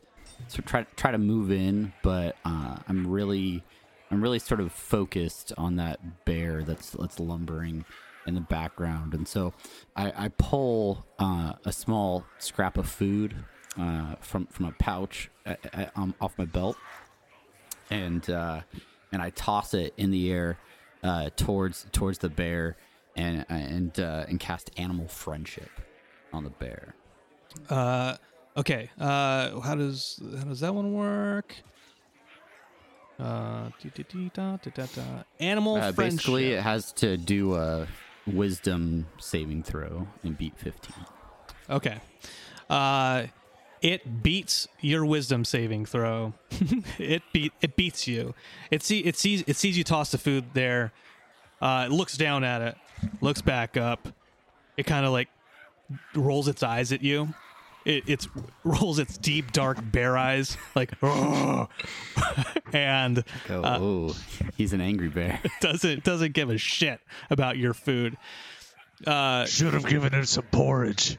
of try try to move in, but uh, I'm really I'm really sort of focused on that bear that's that's lumbering in the background, and so I, I pull uh, a small scrap of food uh, from from a pouch uh, uh, um, off my belt, and uh, and I toss it in the air towards towards the bear, and and and cast animal friendship on the bear. Okay. Uh, how does how does that one work? Uh, da, da, da, animal Uh, friendship. basically, it has to do a wisdom saving throw and beat fifteen. Okay. Uh, it beats your wisdom saving throw. it beat it beats you. It see it sees it sees you toss the food there. Uh, it looks down at it, looks back up. It kind of like rolls its eyes at you. It it's rolls its deep dark bear eyes like and Go, Uh, oh, he's an angry bear. doesn't doesn't give a shit about your food. Uh, Should have given it some porridge.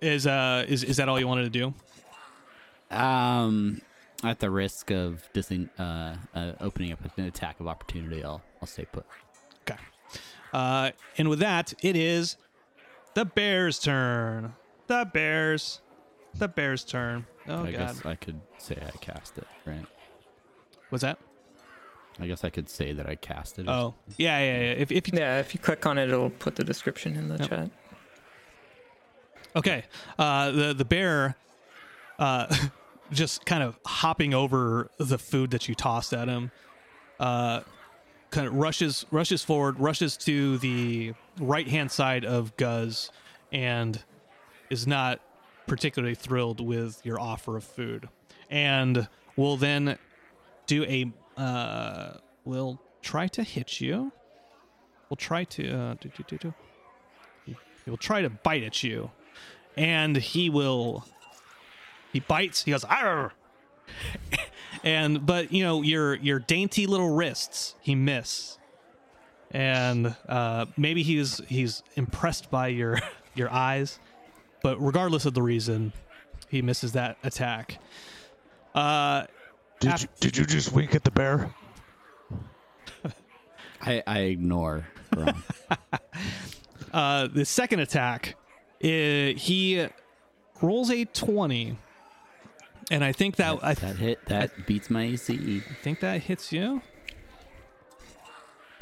is uh is is that all you wanted to do? um, at the risk of dising, uh, uh, opening up an attack of opportunity, I'll I'll stay put. Okay. Uh, and with that, it is the Bears' turn. The Bears. The Bears' turn. Oh I God. guess I could say I cast it, right? Was that? I guess I could say that I cast it. Oh, yeah, yeah, yeah. If, if you Yeah, if you click on it, it'll put the description in the chat. Okay. Uh, the the bear, uh, just kind of hopping over the food that you tossed at him, uh, kind of rushes rushes forward, rushes to the right hand side of Guz, and is not particularly thrilled with your offer of food, and will then do a uh, will try to hit you. We'll try to uh, do, do, do. He will try to bite at you and he will he bites he goes Arr! and but you know your your dainty little wrists he miss and uh maybe he's he's impressed by your your eyes but regardless of the reason he misses that attack uh Did Af- you, did you just wink at the bear? I, I ignore. Uh the second attack uh, he rolls a 20 and i think that i that hit that beats my AC. I think that hits you.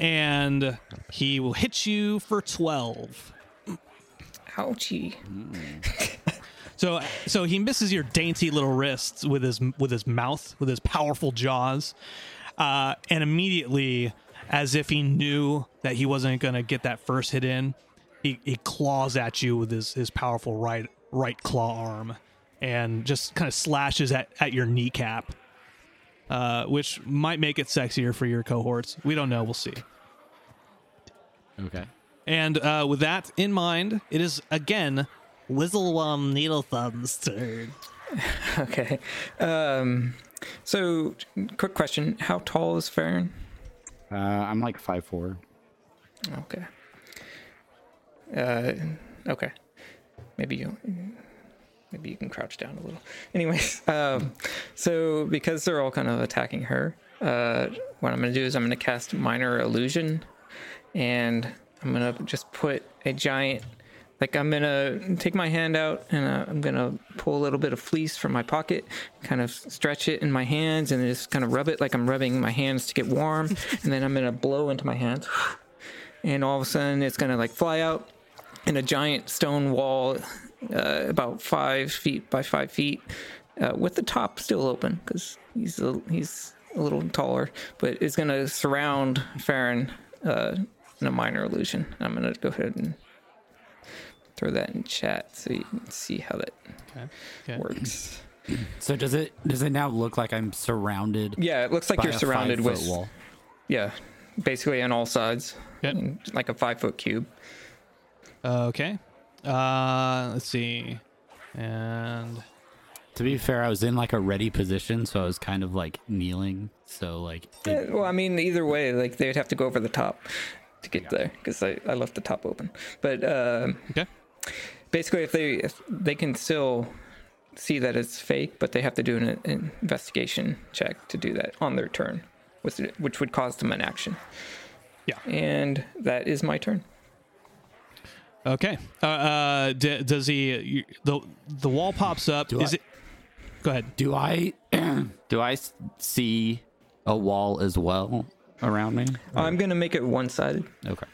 And he will hit you for 12. Ouchie. So so he misses your dainty little wrists with his with his mouth, with his powerful jaws. Uh, and immediately as if he knew that he wasn't going to get that first hit in, he, he claws at you with his, his powerful right right claw arm and just kind of slashes at, at your kneecap, uh, which might make it sexier for your cohorts. We don't know. We'll see. Okay. And uh, with that in mind, it is again Wizzlewum Needle Thumb's turn. Okay. Um, so, quick question: How tall is Farron? Uh, I'm like five four. Okay. Uh, okay. Maybe you. Maybe you can crouch down a little. Anyways, um, so because they're all kind of attacking her, uh, what I'm gonna do is I'm gonna cast minor illusion, and I'm gonna just put a giant. Like I'm gonna take my hand out and uh, I'm gonna pull a little bit of fleece from my pocket, kind of stretch it in my hands, and just kind of rub it like I'm rubbing my hands to get warm, and then I'm gonna blow into my hands, and all of a sudden it's gonna like fly out in a giant stone wall uh, about five feet by five feet uh, with the top still open because he's a, he's a little taller but it's to surround Farron uh, in a minor illusion i'm going to go ahead and throw that in chat so you can see how that Okay. Okay. works So does it does it now look like I'm surrounded? yeah it looks like you're surrounded with wall? yeah basically on all sides Yep. like a five foot cube Okay. Uh, let's see. And To be fair, I was in like a ready position, so I was kind of like kneeling. So like, it, well, I mean, either way, like they'd have to go over the top to get there because I, I left the top open. But uh, okay. basically, if they if they can still see that it's fake, but they have to do an, an investigation check to do that on their turn, which which would cause them an action. Yeah. And that is my turn. Okay. Uh, uh d- does he? You, the the wall pops up. Do Is I- it? Go ahead. do I do I s- see a wall as well around me? I'm gonna make it one sided, Okay.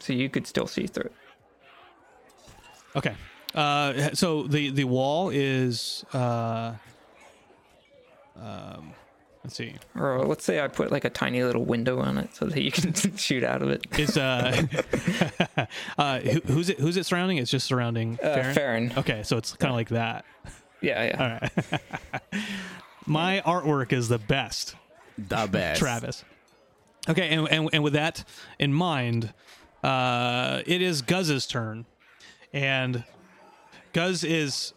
so you could still see through it. Okay. Uh, so the the wall is uh, um, let's see. Or let's say I put like a tiny little window on it so that you can shoot out of it. Is uh, uh, who, who's it? Who's it surrounding? It's just surrounding Uh, Farron. Farron. Okay, so it's kind of like that. Yeah, yeah. All right. My artwork is the best. The best. Travis. Okay, and, and and with that in mind, uh, it is Guz's turn, and Guz is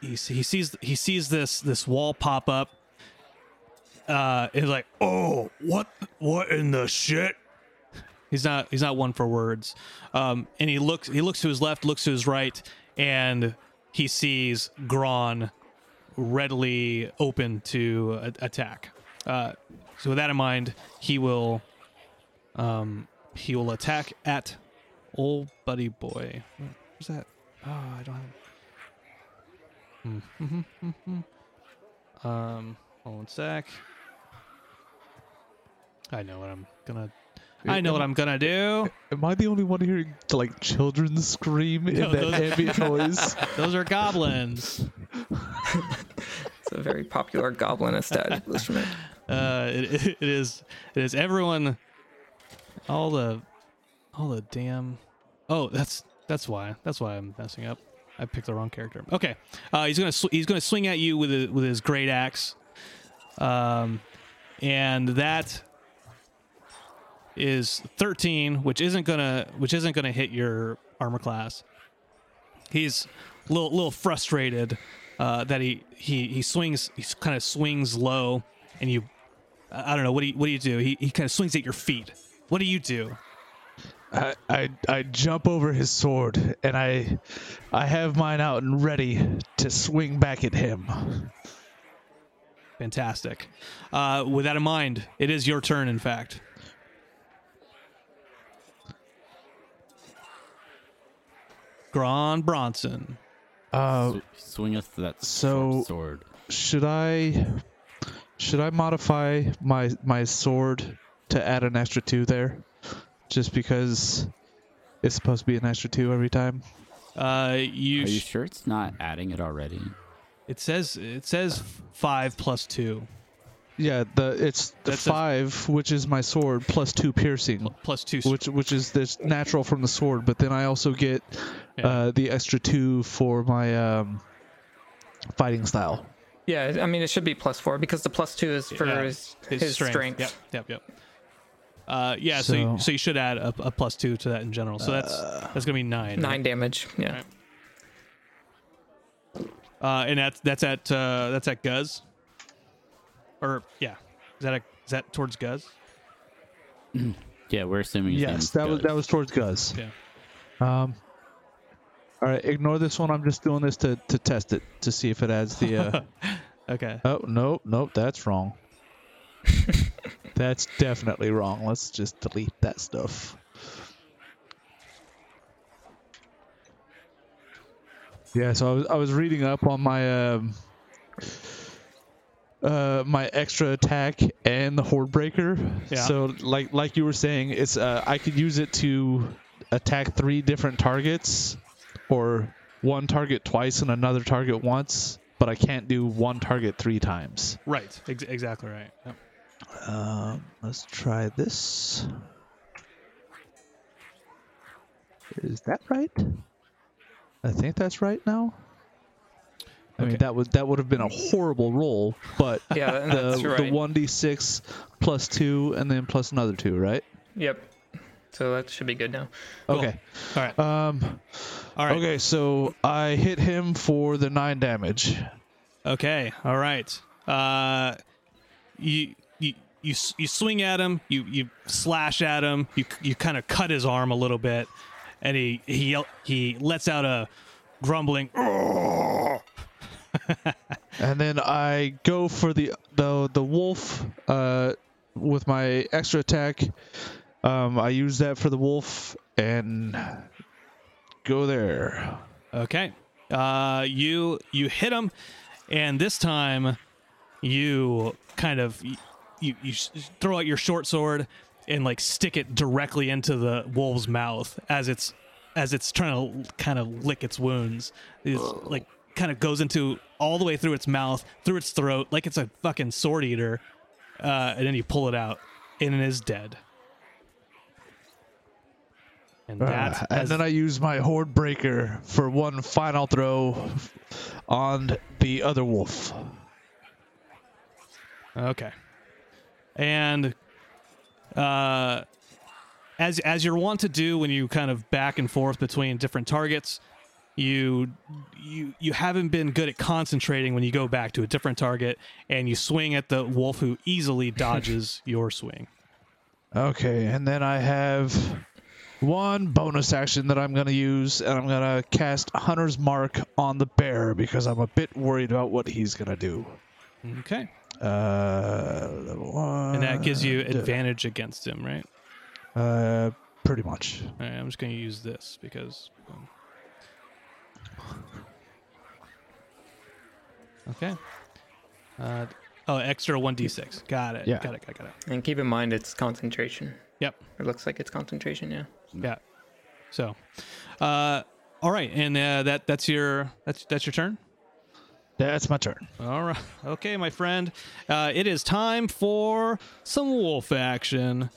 he, he sees he sees this this wall pop up. Uh, is like Oh, what? What in the shit? he's not he's not one for words. Um, and he looks he looks to his left, looks to his right, and he sees Gron readily open to a- attack. Uh, so with that in mind, he will um he will attack at old buddy boy. Where's that? Oh, I don't have. Hmm, hmm, hmm, hmm. Um, hold on a sec. I know what I'm gonna. I know what I'm gonna do. Am I the only one hearing like children scream in No, that those- ambient noise? Those are goblins. It's a very popular goblin establishment. Uh, it, it is. It is everyone. All the, all the damn. Oh, that's that's why. That's why I'm messing up. I picked the wrong character. Okay. Uh, he's gonna sw- he's gonna swing at you with his, with his great axe. Um, and that is 13, which isn't gonna which isn't gonna hit your armor class. He's a little little frustrated uh, that he he he swings he kind of swings low, and you I I don't know what do you what do you do? He he kind of swings at your feet. What do you do? I, I I jump over his sword and I I have mine out and ready to swing back at him. Fantastic. Uh, with that in mind, it is your turn. In fact, Gron Bronson. Uh, S- Swingeth that So- sword. should I should I modify my my sword to add an extra two there, just because it's supposed to be an extra two every time? Uh, you. Are you sh- sure it's not adding it already? it says it says five plus two Yeah, the it's the That's a- five, which is my sword, plus two piercing, plus two. which which is this natural from the sword. But then I also get Yeah. uh, the extra two for my um fighting style. Yeah, I mean it should be plus four because the plus two is for Yeah, his, his, strength. Yep, yep, yep. Uh, yeah, so you, So- so you should add a, a plus two to that in general. So that's that's gonna be nine. Nine damage. Yeah. Right. Uh, and that's that's at uh, that's at Guz. Or yeah, is that a, is that towards Guz? Yeah, we're assuming. Yes, name's that was that was towards Guz. Yeah. Um. All right, ignore this one. I'm just doing this to to test it to see if it adds the. Uh, Okay. oh nope, nope, that's wrong. that's definitely wrong. Let's just delete that stuff. Yeah, so I was I was reading up on my um uh my extra attack and the horde breaker. Yeah. So like like you were saying, it's uh I could use it to attack three different targets or one target twice and another target once, but I can't do one target three times. Right. Ex- exactly right. Yep. Um, let's try this. Is that right? I think that's right now. I mean that was that would have been a horrible roll, but Yeah, the that's the one d six plus two and then plus another two, right? Yep. So that should be good now. Cool. Okay. All right. Um. All right. Okay, so I hit him for the nine damage. Okay. All right. Uh, you you you you swing at him. You you slash at him. You you kind of cut his arm a little bit, and he he he lets out a grumbling. And then I go for the the the wolf uh, with my extra attack. Um, I use that for the wolf and go there. Okay. Uh, you you hit him, and this time you kind of you you, throw out your short sword and like stick it directly into the wolf's mouth as it's as it's trying to kind of lick its wounds. It's like kind of goes into all the way through its mouth, through its throat, like it's a fucking sword eater. Uh, and then you pull it out, and it is dead. And that, Uh, and then I use my horde breaker for one final throw on the other wolf. Okay. And uh as as you're wont to do when you kind of back and forth between different targets, you you you haven't been good at concentrating when you go back to a different target and you swing at the wolf who easily dodges your swing. Okay, and then I have one bonus action that I'm going to use, and I'm going to cast Hunter's Mark on the bear because I'm a bit worried about what he's going to do. Okay. Uh, And that gives you advantage against him, right? Uh, pretty much. All right, I'm just going to use this because. um, Okay. Uh, oh, extra 1d6. Got it. Yeah. Got it. Got it. Got it. And keep in mind it's concentration. Yep. It looks like it's concentration, yeah. Yeah. So, uh, all right, and uh, that that's your that's that's your turn. That's my turn. All right. Okay, my friend. Uh, it is time for some wolf action.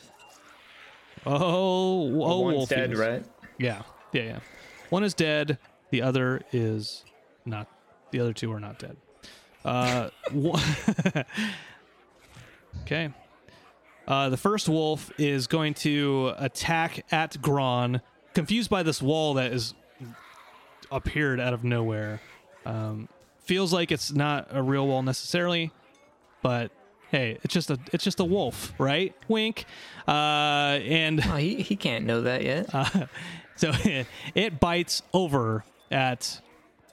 Oh, oh, One's dead, wolfies. right? Yeah, yeah, yeah. One is dead. The other is not. The other two are not dead. Uh, one- okay. Uh, the first wolf is going to attack at Gron, confused by this wall that is appeared out of nowhere. Um, feels like it's not a real wall necessarily, but hey, it's just a it's just a wolf, right? Wink. Uh, and Oh, he, he can't know that yet. uh, so it, it bites over at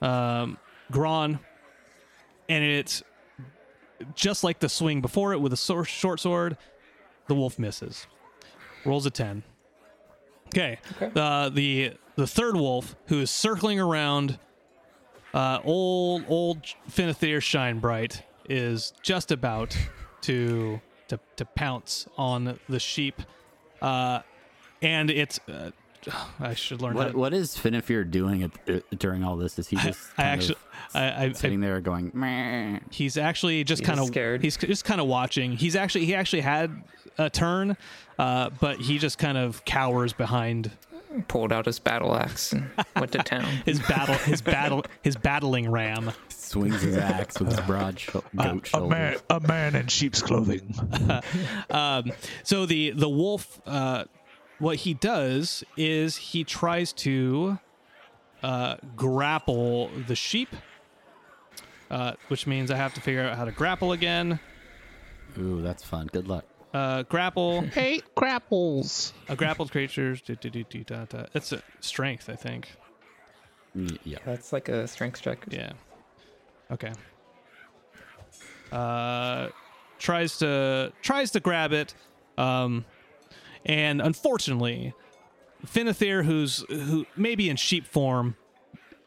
um, Gron, and it's just like the swing before it with a short sword. The wolf misses. Rolls a ten. Okay. Okay. Uh, the the third wolf who is circling around uh, old old Finithir Shine Bright is just about to to to pounce on the sheep, uh, and it's. Uh, I should learn. What To, what is Finifear doing at, uh, during all this? Is he just I kind actually, I, I, sitting there going? Meh. he's actually just He's kind of scared. He's just kind of watching. He's actually he actually had a turn, uh, but he just kind of cowers behind pulled out his battle axe and went to town. His battle, his battle, his battling ram. Swings his axe with his broad sho- goat A shoulders. man, a man in sheep's clothing. Um, so the the wolf, uh, what he does is he tries to uh, grapple the sheep, uh, which means I have to figure out how to grapple again. Ooh, that's fun. Good luck. Uh, grapple Hate grapples. a grappled creatures. do, do, do, do, da, da. It's a strength, I think. Yeah. That's like a strength check. Yeah. Okay. Uh, tries to tries to grab it, um, and unfortunately, Finithir, who's who maybe in sheep form,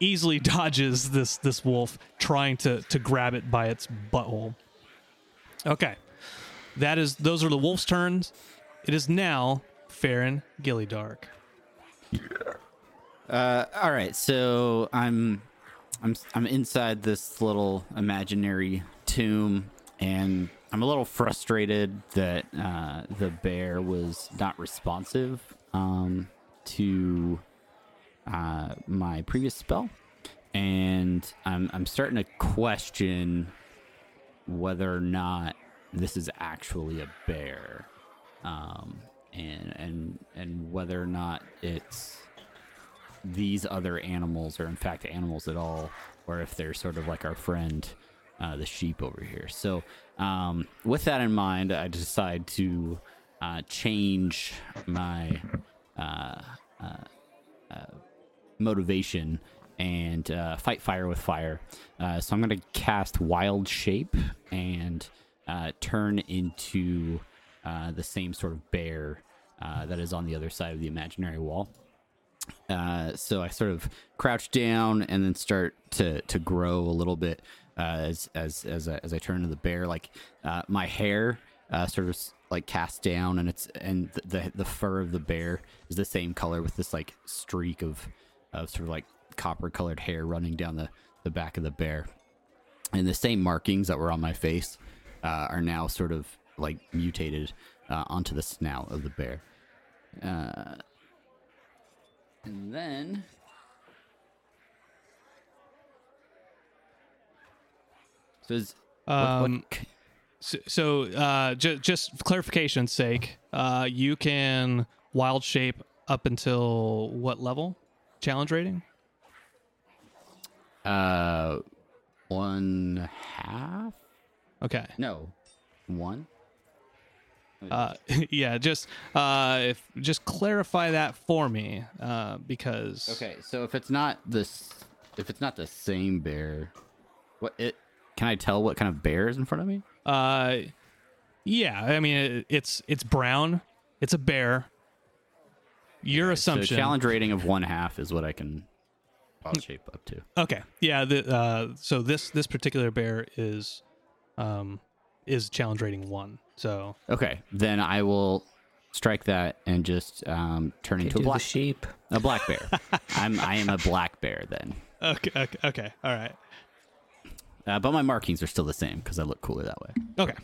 easily dodges this this wolf trying to to grab it by its butthole. Okay, that is those are the wolf's turns. It is now Farron Gillydark. Uh, all right, so I'm, I'm, I'm inside this little imaginary tomb, and I'm a little frustrated that uh, the bear was not responsive um, to uh, my previous spell, and I'm, I'm starting to question whether or not this is actually a bear, um, and and and whether or not it's these other animals are in fact animals at all, or if they're sort of like our friend, uh, the sheep over here. So, um, with that in mind, I decide to uh, change my uh, uh, uh, motivation and uh, fight fire with fire. Uh, so I'm going to cast Wild Shape and uh, turn into uh, the same sort of bear uh, that is on the other side of the imaginary wall. Uh, so I sort of crouch down and then start to to grow a little bit uh, as as as I, as I turn into the bear. Like my hair sort of like cast down, and it's and the the fur of the bear is the same color with this like streak of of sort of like copper colored hair running down the the back of the bear, and the same markings that were on my face uh, are now sort of like mutated uh, onto the snout of the bear. Uh, and then. So is, what- what Um, So, so uh, ju- just for clarification's sake, uh, you can wild shape up until what level? Challenge rating? uh, one half? Okay. No, one. Uh, yeah, just uh, if just clarify that for me, uh, because Okay, so if it's not this, if it's not the same bear, what it? Can I tell what kind of bear is in front of me? Uh, yeah, I mean it, it's it's brown. It's a bear. Your assumption. So challenge rating of one half is what I can shape up to. Okay. Yeah. The, uh, so this this particular bear is, um, is challenge rating one. So Okay, then I will strike that and just um, turn into a black sheep. a black bear. I'm I am a black bear then, okay. Okay. Okay. All right. uh, but my markings are still the same because I look cooler that way. Okay.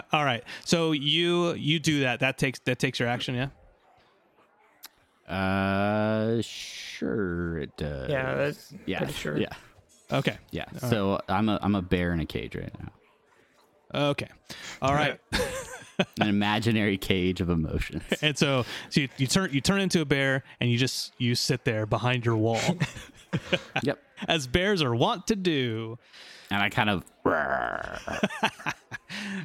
All right. So you you do that. That takes that takes your action. Yeah. Uh, sure it does. Yeah, that's yeah, pretty sure. yeah, Okay. yeah. So I'm a I'm a bear in a cage right now, Okay. All right. an imaginary cage of emotions. and so so you, you turn you turn into a bear and you just you sit there behind your wall yep, as bears are wont to do. and I kind of All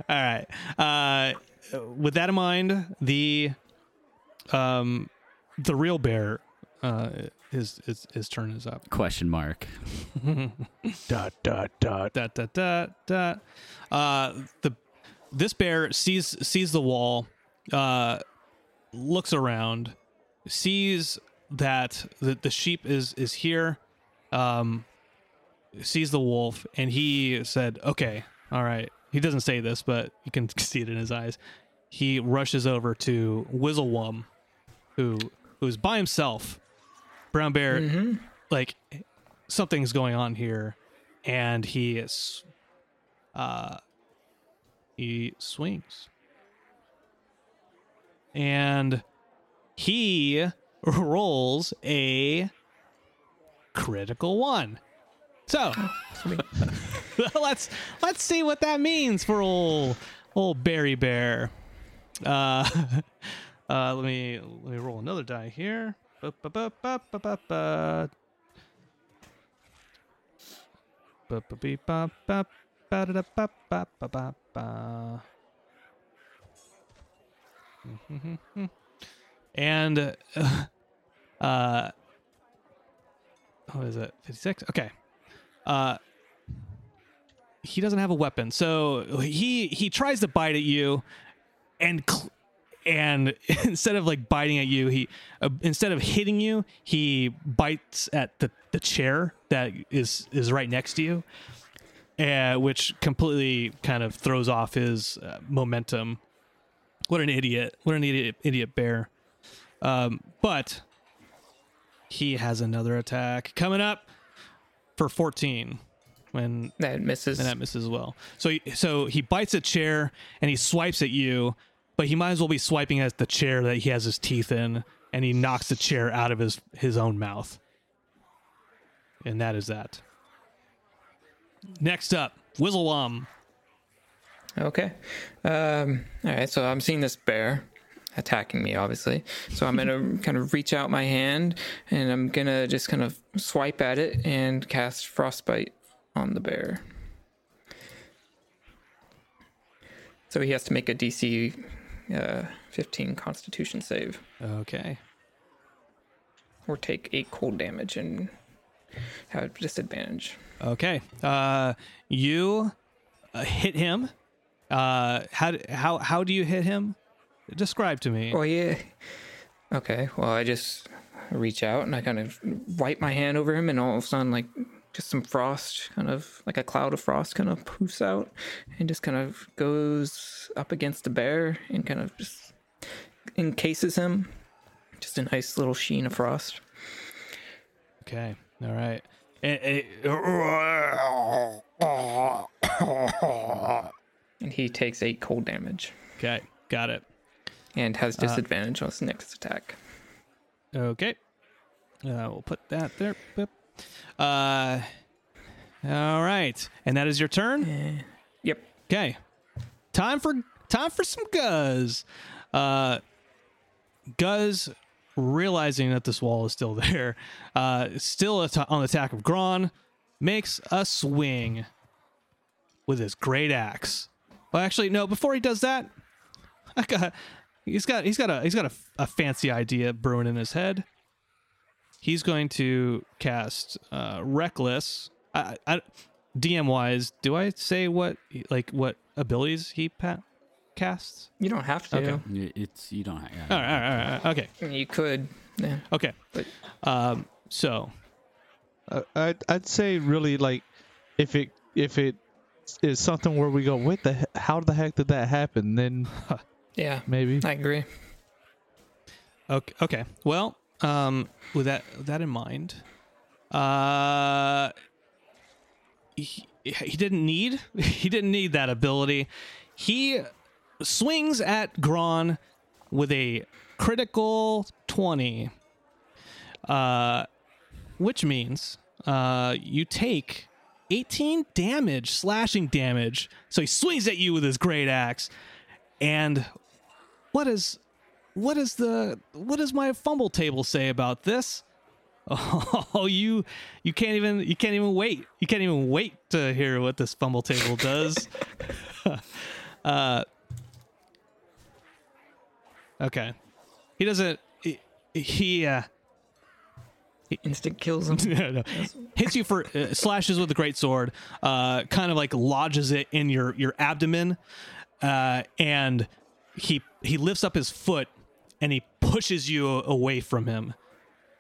right. Uh, with that in mind, the um, the real bear, uh, his his his turn is up. question mark. Dot dot dot. Dot dot dot dot. Uh, the this bear sees sees the wall, uh, looks around, sees that the the sheep is is here, um, sees the wolf, and he said, "Okay, all right." He doesn't say this, but you can see it in his eyes. He rushes over to Wizzlewum, who who's by himself. Brown bear, like something's going on here, and he is, uh, he swings, and he rolls a critical one. So let's let's see what that means for old old Berry Bear. Uh, uh, let me let me roll another die here. And uh, uh what is it? 56 okay. Uh he doesn't have a weapon. So he he tries to bite at you and cl- and instead of like biting at you he uh, instead of hitting you he bites at the the chair that is is right next to you uh, which completely kind of throws off his uh, momentum what an idiot what an idiot idiot bear um but he has another attack coming up for 14 when That misses. and that misses as well. So so he bites a chair and he swipes at you, but he might as well be swiping at the chair that he has his teeth in, and he knocks the chair out of his his own mouth. And that is that. Next up, Wizzlewum. Okay. Um, all right. So I'm seeing this bear attacking me, obviously. So I'm gonna kind of reach out my hand and I'm gonna just kind of swipe at it and cast frostbite on the bear. So he has to make a DC uh, 15 Constitution save Okay. or take eight cold damage and have disadvantage. Okay. Uh, you uh, hit him. Uh, how how how do you hit him? Describe to me. Oh yeah. Okay. Well, I just reach out and I kind of wipe my hand over him, and all of a sudden, like just some frost, kind of like a cloud of frost, kind of poofs out and just kind of goes up against the bear and kind of just encases him. Just a nice little sheen of frost. Okay. All right. Eh, eh, And he takes eight cold damage okay. Got it. and has disadvantage on his next attack. Okay. Uh, we'll put that there. Boop. Uh, all right. And that is your turn. Yep. Okay. Time for time for some Guz. Uh, Guz, realizing that this wall is still there, uh, still at- on the attack of Gron, makes a swing with his great axe. Well, actually, no. Before he does that, I got he's got he's got a he's got a, a fancy idea brewing in his head. He's going to cast uh, reckless. I, I, DM wise, do I say what like what abilities he pa- casts? You don't have to. Okay. Y- It's you don't. Yeah. All right, all right, all right, okay, You could. Yeah. okay. But Um, so Uh, I'd I'd say really like if it if it is something where we go, what the he- how the heck did that happen? Then yeah, maybe I agree. Okay. Okay. Well, um, with that with that in mind, uh, he, he didn't need he didn't need that ability. He swings at Gron with a critical twenty, uh, which means uh, you take. 18 damage, slashing damage. So he swings at you with his great axe. And what is what is the what does my fumble table say about this oh you you can't even you can't even wait you can't even wait to hear what this fumble table does uh okay he doesn't he, he uh Instant kills him. no, no. hits you for uh, slashes with the great sword uh kind of like lodges it in your your abdomen uh and he he lifts up his foot and he pushes you away from him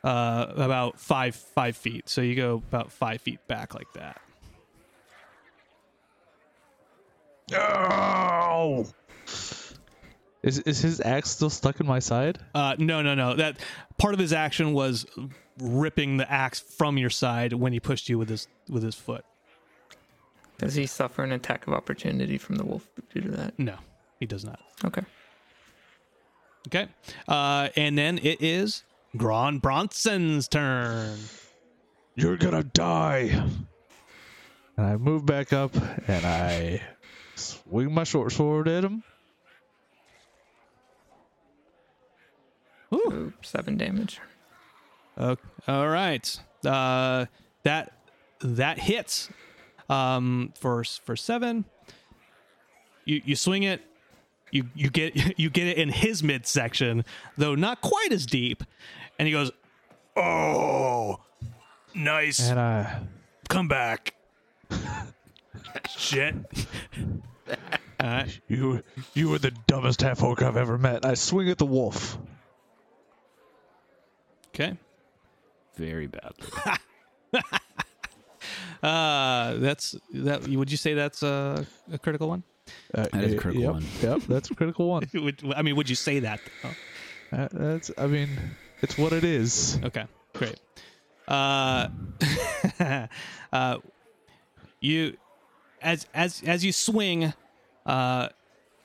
uh about five five feet so you go about five feet back like that No. Is is his axe still stuck in my side? uh no no no that part of his action was ripping the axe from your side when he pushed you with his with his foot Does he suffer an attack of opportunity from the wolf due to that? no he does not Okay. Okay. Uh, and then it is Gron Bronson's turn. You're gonna die. And I move back up and I swing my short sword at him. Ooh, seven damage. Okay. All right. Uh, that that hits. Um, for for seven. You you swing it. You you get you get it in his midsection, though not quite as deep. And he goes, Oh, nice. And I Come back. Shit. all right. you you were the dumbest half orc I've ever met. I swing at the wolf. Okay. Very badly. Uh, that's that. Would you say that's a, a critical one? Uh, That is a y- critical yep, one. Yep, that's a critical one. I mean, would you say that? Oh, Uh, that's I mean, it's what it is. okay, great. Uh, uh, you as as as you swing, uh,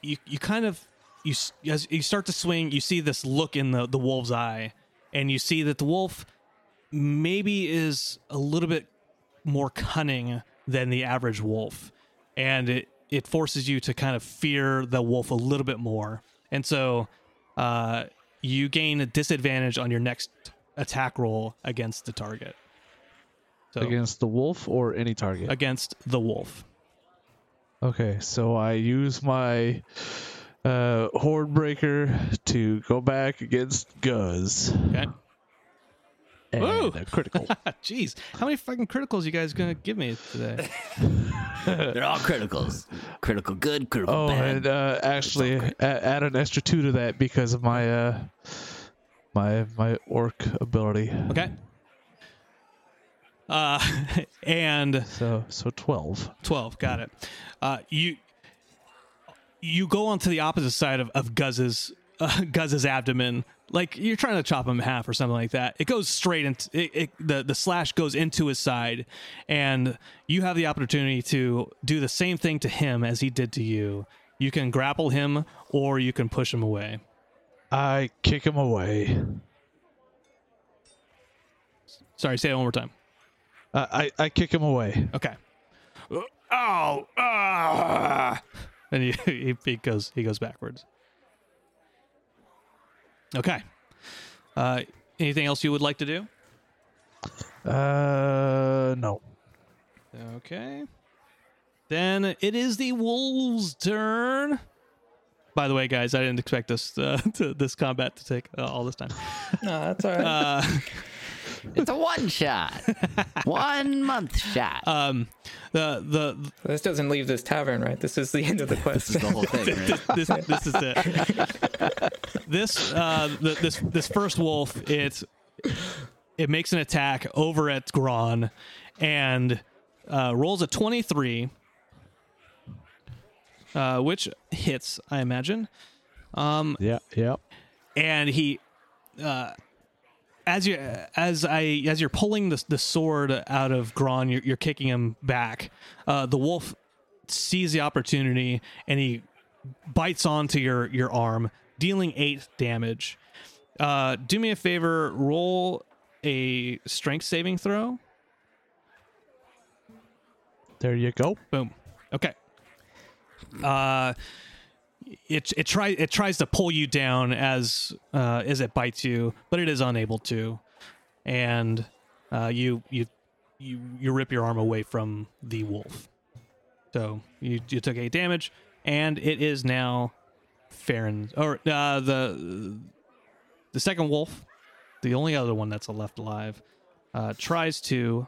you you kind of you as you start to swing, you see this look in the the wolf's eye, and you see that the wolf maybe is a little bit more cunning than the average wolf, and it it forces you to kind of fear the wolf a little bit more, and so uh, you gain a disadvantage on your next attack roll against the target. So Against the wolf or any target. against the wolf. Okay, so I use my uh, horde breaker to go back against Guz. Okay. And Woo! a critical. Jeez, how many fucking criticals you guys gonna give me today? They're all criticals. Critical good, critical oh, bad. and uh, actually a- add an extra two to that because of my uh, my my orc ability. Okay. Uh, and So so twelve. 12 got it uh you you go onto the opposite side of, of guz's uh, guz's abdomen like you're trying to chop him in half or something like that it goes straight into it, it, the the slash goes into his side and you have the opportunity to do the same thing to him as he did to you you can grapple him or you can push him away I kick him away. sorry say it one more time Uh, I I kick him away. okay Oh, ah. and he, he, he goes he goes backwards okay. Uh anything else you would like to do? Uh, no. okay. Then it is the wolves turn. By the way guys i didn't expect this uh, to, this combat to take uh, all this time. No, that's all right. uh It's a one shot. one month shot. um the the this doesn't leave this tavern, right? This is the end of the quest. this is the whole thing, right? this this is it. this uh the, this this first wolf it it makes an attack over at Gron and uh, rolls a 23 uh, which hits I imagine Yeah. Yep. and he uh as you as I as you're pulling the the sword out of Gron, you're, you're kicking him back. Uh, the wolf sees the opportunity and he bites onto your your arm, dealing eight damage. Uh, do me a favor, roll a strength saving throw. There you go. Boom. Okay. Uh, it it tries it tries to pull you down as uh, as it bites you, but it is unable to, and uh, you you you you rip your arm away from the wolf. So you you took eight damage, and it is now Farron or uh, the the second wolf, the only other one that's left alive, uh, tries to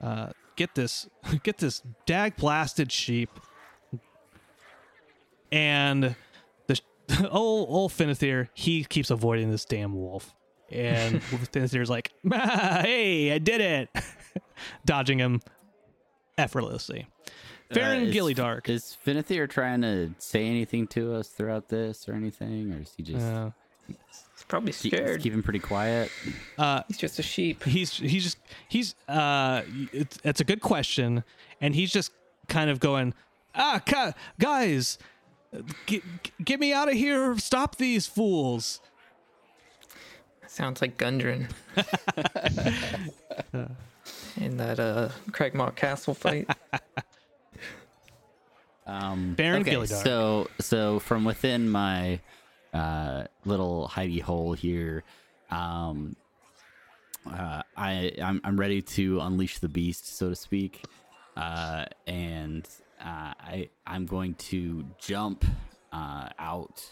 uh, get this get this dag blasted sheep and the old old Finithir, he keeps avoiding this damn wolf. And Finithir's like, ah, "Hey, I did it!" Dodging him effortlessly. Farron Uh, is- Gillydark. Is Finithir trying to say anything to us throughout this or anything? Or is he just Uh, He's probably keep, scared. keeping pretty quiet? He's just a sheep. he's he's just he's uh it's, it's a good question and he's just kind of going ah ca- guys get, get me out of here stop these fools Sounds like Gundren. In that uh Cragmaw Castle fight. Um, Baron okay, Gillidark. So, so from within my uh, little hidey hole here, um, uh, I I'm, I'm ready to unleash the beast, so to speak, uh, and uh, I I'm going to jump uh, out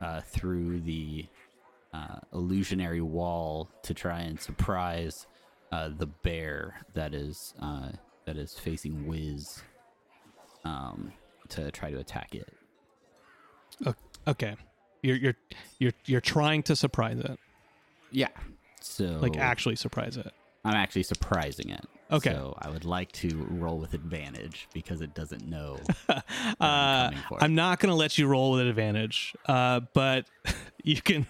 uh, through the uh, illusionary wall to try and surprise uh, the bear that is uh, that is facing Wiz um, to try to attack it. Okay. You're you're you're you're trying to surprise it. Yeah. So Like actually surprise it. I'm actually surprising it. Okay. So I would like to roll with advantage because it doesn't know. Uh, for. I'm not going to let you roll with advantage, uh, but you can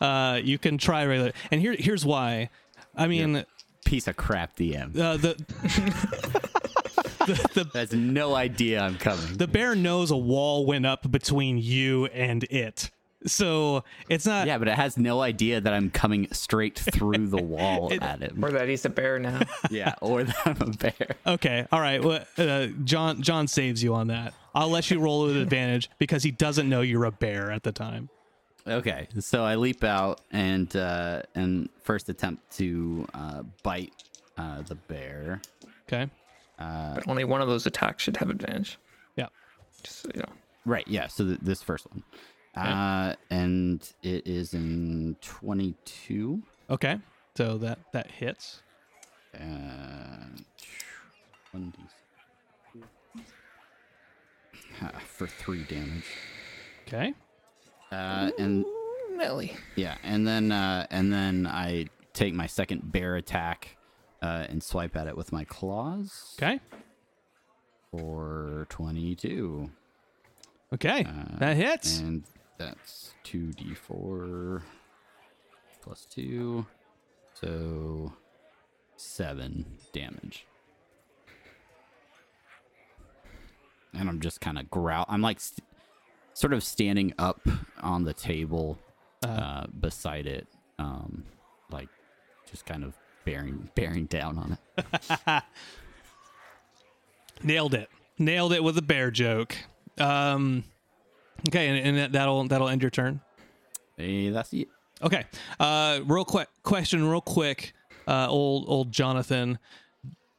uh, you can try regular. And here here's why. I mean, Piece of crap DM. uh, the, the the Has no idea I'm coming. the bear knows a wall went up between you and it, so it's not. yeah, but it has no idea that I'm coming straight through the wall at him. or that he's a bear now. Yeah, or that I'm a bear. Okay, all right. Well, uh, John John saves you on that. I'll let you roll with advantage because he doesn't know you're a bear at the time. Okay, so I leap out and uh, and first attempt to uh, bite uh, the bear. Okay. but only one of those attacks should have advantage. Yeah. Just so you know. Right. Yeah. So th- this first one, uh, and it is in twenty-two. Okay. So that that hits. Uh, 20 uh, for three damage. Okay. Uh, and Nelly. yeah, and then uh, and then I take my second bear attack uh, and swipe at it with my claws Okay. for twenty-two. Okay. that hits. And that's 2d4 plus 2. So 7 damage. And I'm just kind of growl. I'm like st- sort of standing up on the table uh, beside it. Um, like just kind of bearing bearing down on it. Nailed it. Nailed it with a bear joke. Um, okay, and, and that, that'll that'll end your turn. Hey, that's it. Okay. Uh, real quick question, real quick. Uh, old old Jonathan.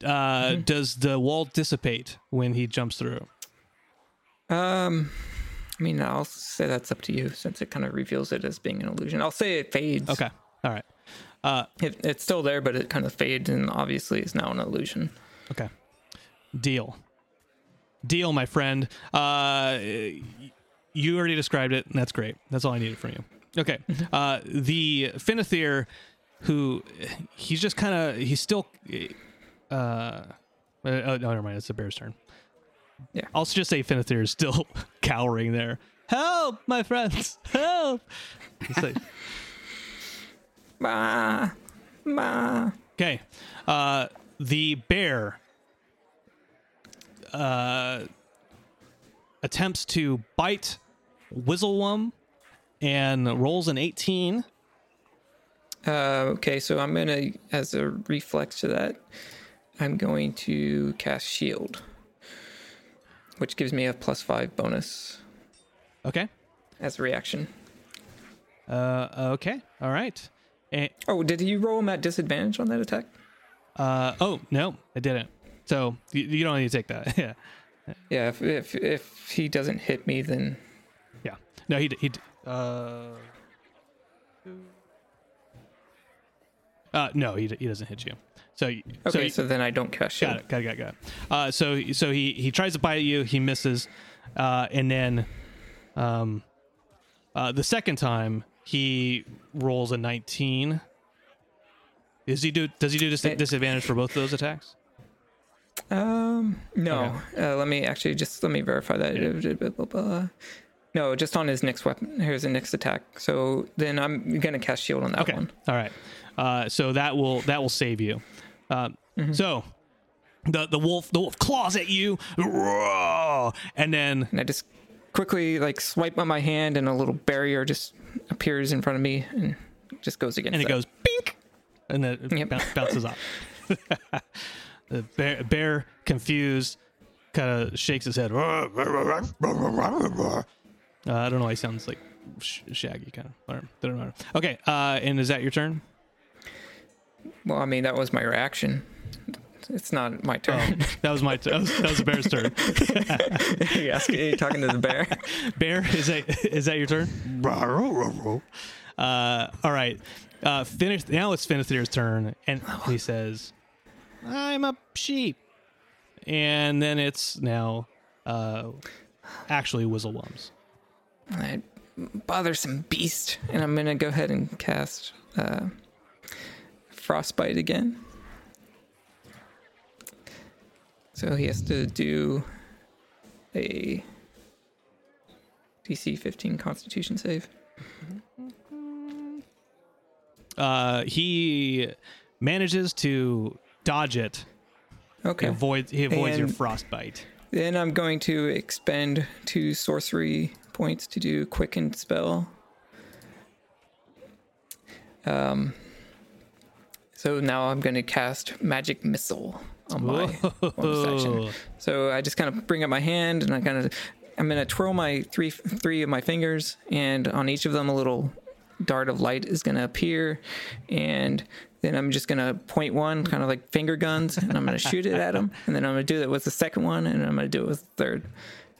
Uh, does the wall dissipate when he jumps through? Um, I mean, I'll say that's up to you since it kind of reveals it as being an illusion. I'll say it fades. Okay. All right. Uh, It, it's still there, but it kind of fades and obviously is now an illusion. Okay. Deal. Deal, my friend. Uh, you already described it, and that's great. That's all I needed from you. Okay. Uh, the Finithir, who he's just kind of he's still. Uh, uh, oh, no, never mind. It's the bear's turn. Yeah. I'll just say Finithir is still cowering there. Help, my friends! Help! It's like- Ma, ma. Okay. Uh, the bear uh, attempts to bite Wizzlewum and rolls an 18. Uh, okay, so I'm gonna, as a reflex to that, I'm going to cast Shield, which gives me a plus five bonus Okay. as a reaction. Uh, okay. All right. And, Oh, did you roll him at disadvantage on that attack? uh, oh, no, I didn't. So you, you don't need to take that. yeah. Yeah, if, if if he doesn't hit me, then. No, he, d- he, d- uh, uh, no, he, d- he doesn't hit you. So, y- so, okay, so, then I don't cast Shield. Got it. Got it. Got it. Got it. Uh, so so he he tries to bite you. He misses, uh, and then, um, uh, the second time he rolls a nineteen. Does he do? Does he do dis- Eh. disadvantage for both of those attacks? Um, no. Uh, let me actually just let me verify that. No, just on his next weapon. Here's the next attack. So then I'm gonna cast shield on that Okay. one. All right. Uh, so that will that will save you. Uh, So the the wolf the wolf claws at you, and then And I just quickly like swipe on my hand, and a little barrier just appears in front of me, and just goes against and it that. goes bink, and then it Yep. boun- bounces off. the bear, bear, confused, kind of shakes his head. Uh, I don't know why he sounds like sh- Shaggy, kind of. I don't matter. Okay, uh, and is that your turn? Well, I mean, that was my reaction. It's not my turn. That was my. That was, that was the bear's turn. you asking, you talking to the bear? Bear, is that is that your turn? Uh, all right. Uh, finish. Now it's Finithir's turn, and he says, "I'm a sheep," and then it's now uh, actually Wizzlewums. That bothersome beast. And I'm gonna go ahead and cast uh, frostbite again. So he has to do a DC 15 Constitution save. Uh, he manages to dodge it. He Okay. avoids. He avoids your frostbite. Then I'm going to expend two sorcery points to do quicken spell. Um, so now I'm going to cast magic missile on my section. So I just kind of bring up my hand and I kind of I'm going to twirl my three three of my fingers and on each of them a little dart of light is going to appear and then I'm just going to point one kind of like finger guns and I'm going to shoot it at them and then I'm going to do that with the second one and I'm going to do it with the third.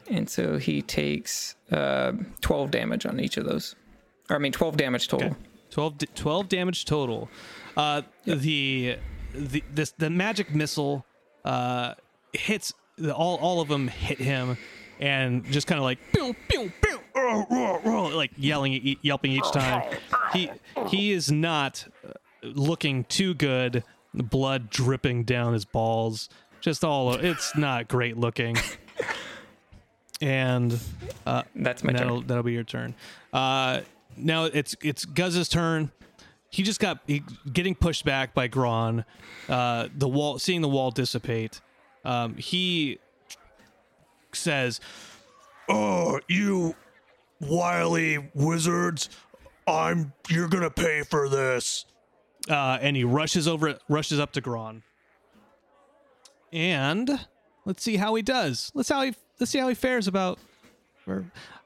And so he takes uh, 12 damage on each of those. Or I mean 12 damage total. Okay. 12, 12 damage total. Uh, the the this the magic missile uh, hits the, all all of them hit him and just kind of like pew, pew, pew, oh, oh, oh, like yelling e- yelping each time. He he is not uh, looking too good. Blood dripping down his balls. Just all it's not great looking. And uh, That's my that'll turn. that'll be your turn. Uh, now it's it's Guz's turn. He just got he, getting pushed back by Gron. Uh, the wall, seeing the wall dissipate. Um, he says, Oh, you wily wizards. I'm you're gonna pay for this. uh, and he rushes over, rushes up to Gron. And let's see how he does. Let's how he let's see how he fares about.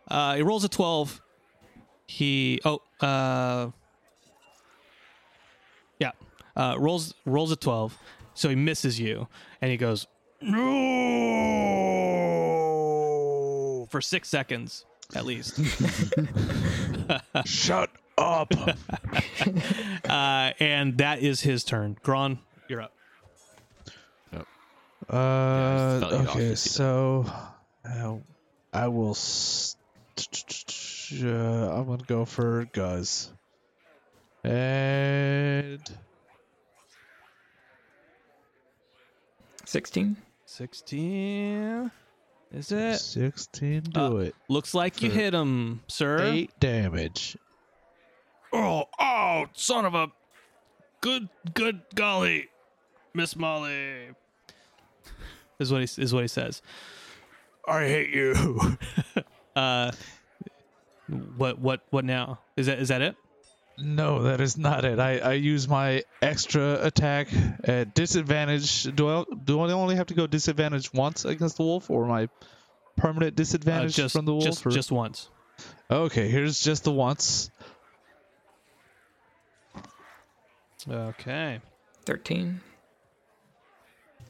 Uh, he rolls a twelve. He oh uh yeah uh rolls rolls a twelve, so he misses you, and he goes no for six seconds at least. Shut up. uh, and that is his turn. Gron, you're up. Uh, just felt you off okay, to see that. so uh, I will. S- uh, I'm gonna go for Guz. And 16. 16. Is it? 16, do Uh, it. Looks like you hit him, sir. Eight damage. Oh, oh, son of a good good golly. Miss Molly. Is what he is what he says. I hate you. Uh, what what what now? Is that is that it? No, that is not it. I, I use my extra attack at disadvantage. Do I, do I only have to go disadvantage once against the wolf, or my permanent Uh, disadvantage just from the wolf? just or- just once. Okay, here's just the once. Okay. 13.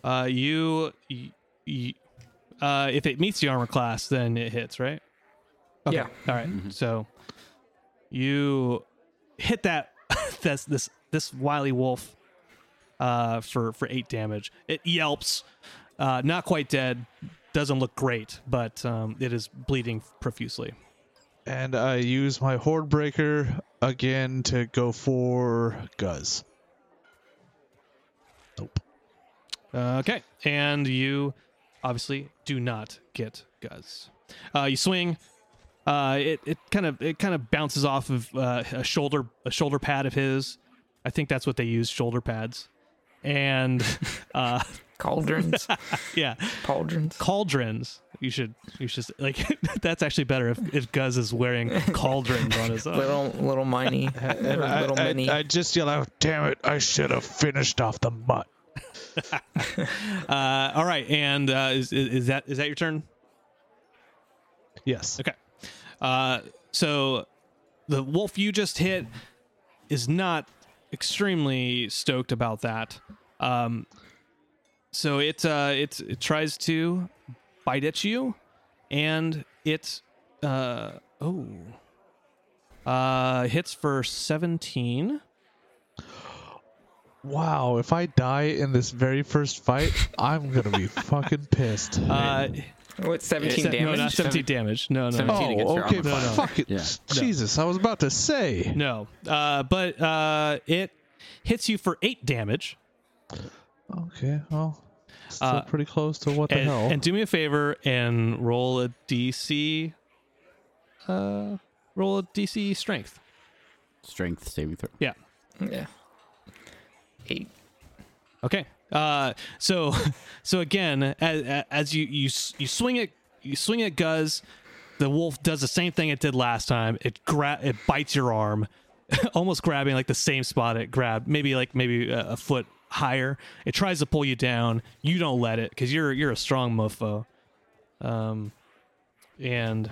Uh, you, y y uh, if it meets the armor class, then it hits, right? Okay. Yeah. All right. So you hit that this this this wily wolf uh for for 8 damage. It yelps. Uh not quite dead. Doesn't look great, but um it is bleeding profusely. And I use my Horde Breaker again to go for Guz. Nope. Uh, okay. And you obviously do not get Guz. Uh you swing uh it it kind of it kind of bounces off of uh, a shoulder a shoulder pad of his. I think that's what they use shoulder pads. And uh Cauldrons. yeah, Pauldrons. cauldrons You should you should like that's actually better if, if Guz is wearing cauldrons on his own. Little little mini, And or I, little I- I just yell out, "Damn it! I should have finished off the mutt." Uh, all right, and uh, is, is is that is that your turn? Yes. Okay. Uh, so the wolf you just hit is not extremely stoked about that. Um, so it uh, it it tries to bite at you, and it uh, oh uh, hits for seventeen. Wow. If I die in this very first fight, I'm gonna be fucking pissed. Uh, What, 17 se- damage? no, not seventeen damage. No, no, no. 17 against oh, your okay. armor class. Fuck it. Yeah. Jesus, I was about to say. No, uh, but uh, it hits you for eight damage. Okay. Well, still Uh, pretty close to what the and, hell. and do me a favor and roll a DC. Uh, roll a DC strength. Strength saving throw. Yeah. Yeah. Eight. Okay. Uh, so, so again, as, as you you you swing it, you swing at Guz, the wolf does the same thing it did last time. It gra- it bites your arm, almost grabbing like the same spot it grabbed, maybe like maybe a, a foot higher. It tries to pull you down. You don't let it because you're you're a strong mofo. Um, and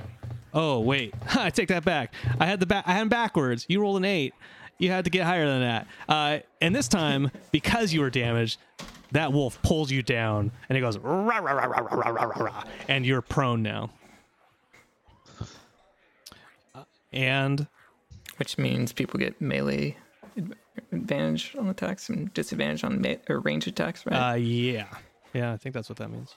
oh wait, I take that back. I had the back. I had him backwards. You rolled an eight. You had to get higher than that. Uh, and this time, because you were damaged, that wolf pulls you down, and it goes rah, rah, rah, rah, rah, rah, rah, rah, and you're prone now. Uh, And Which means people get melee advantage on attacks and disadvantage on me- or range attacks, right? uh, yeah, yeah, I think that's what that means.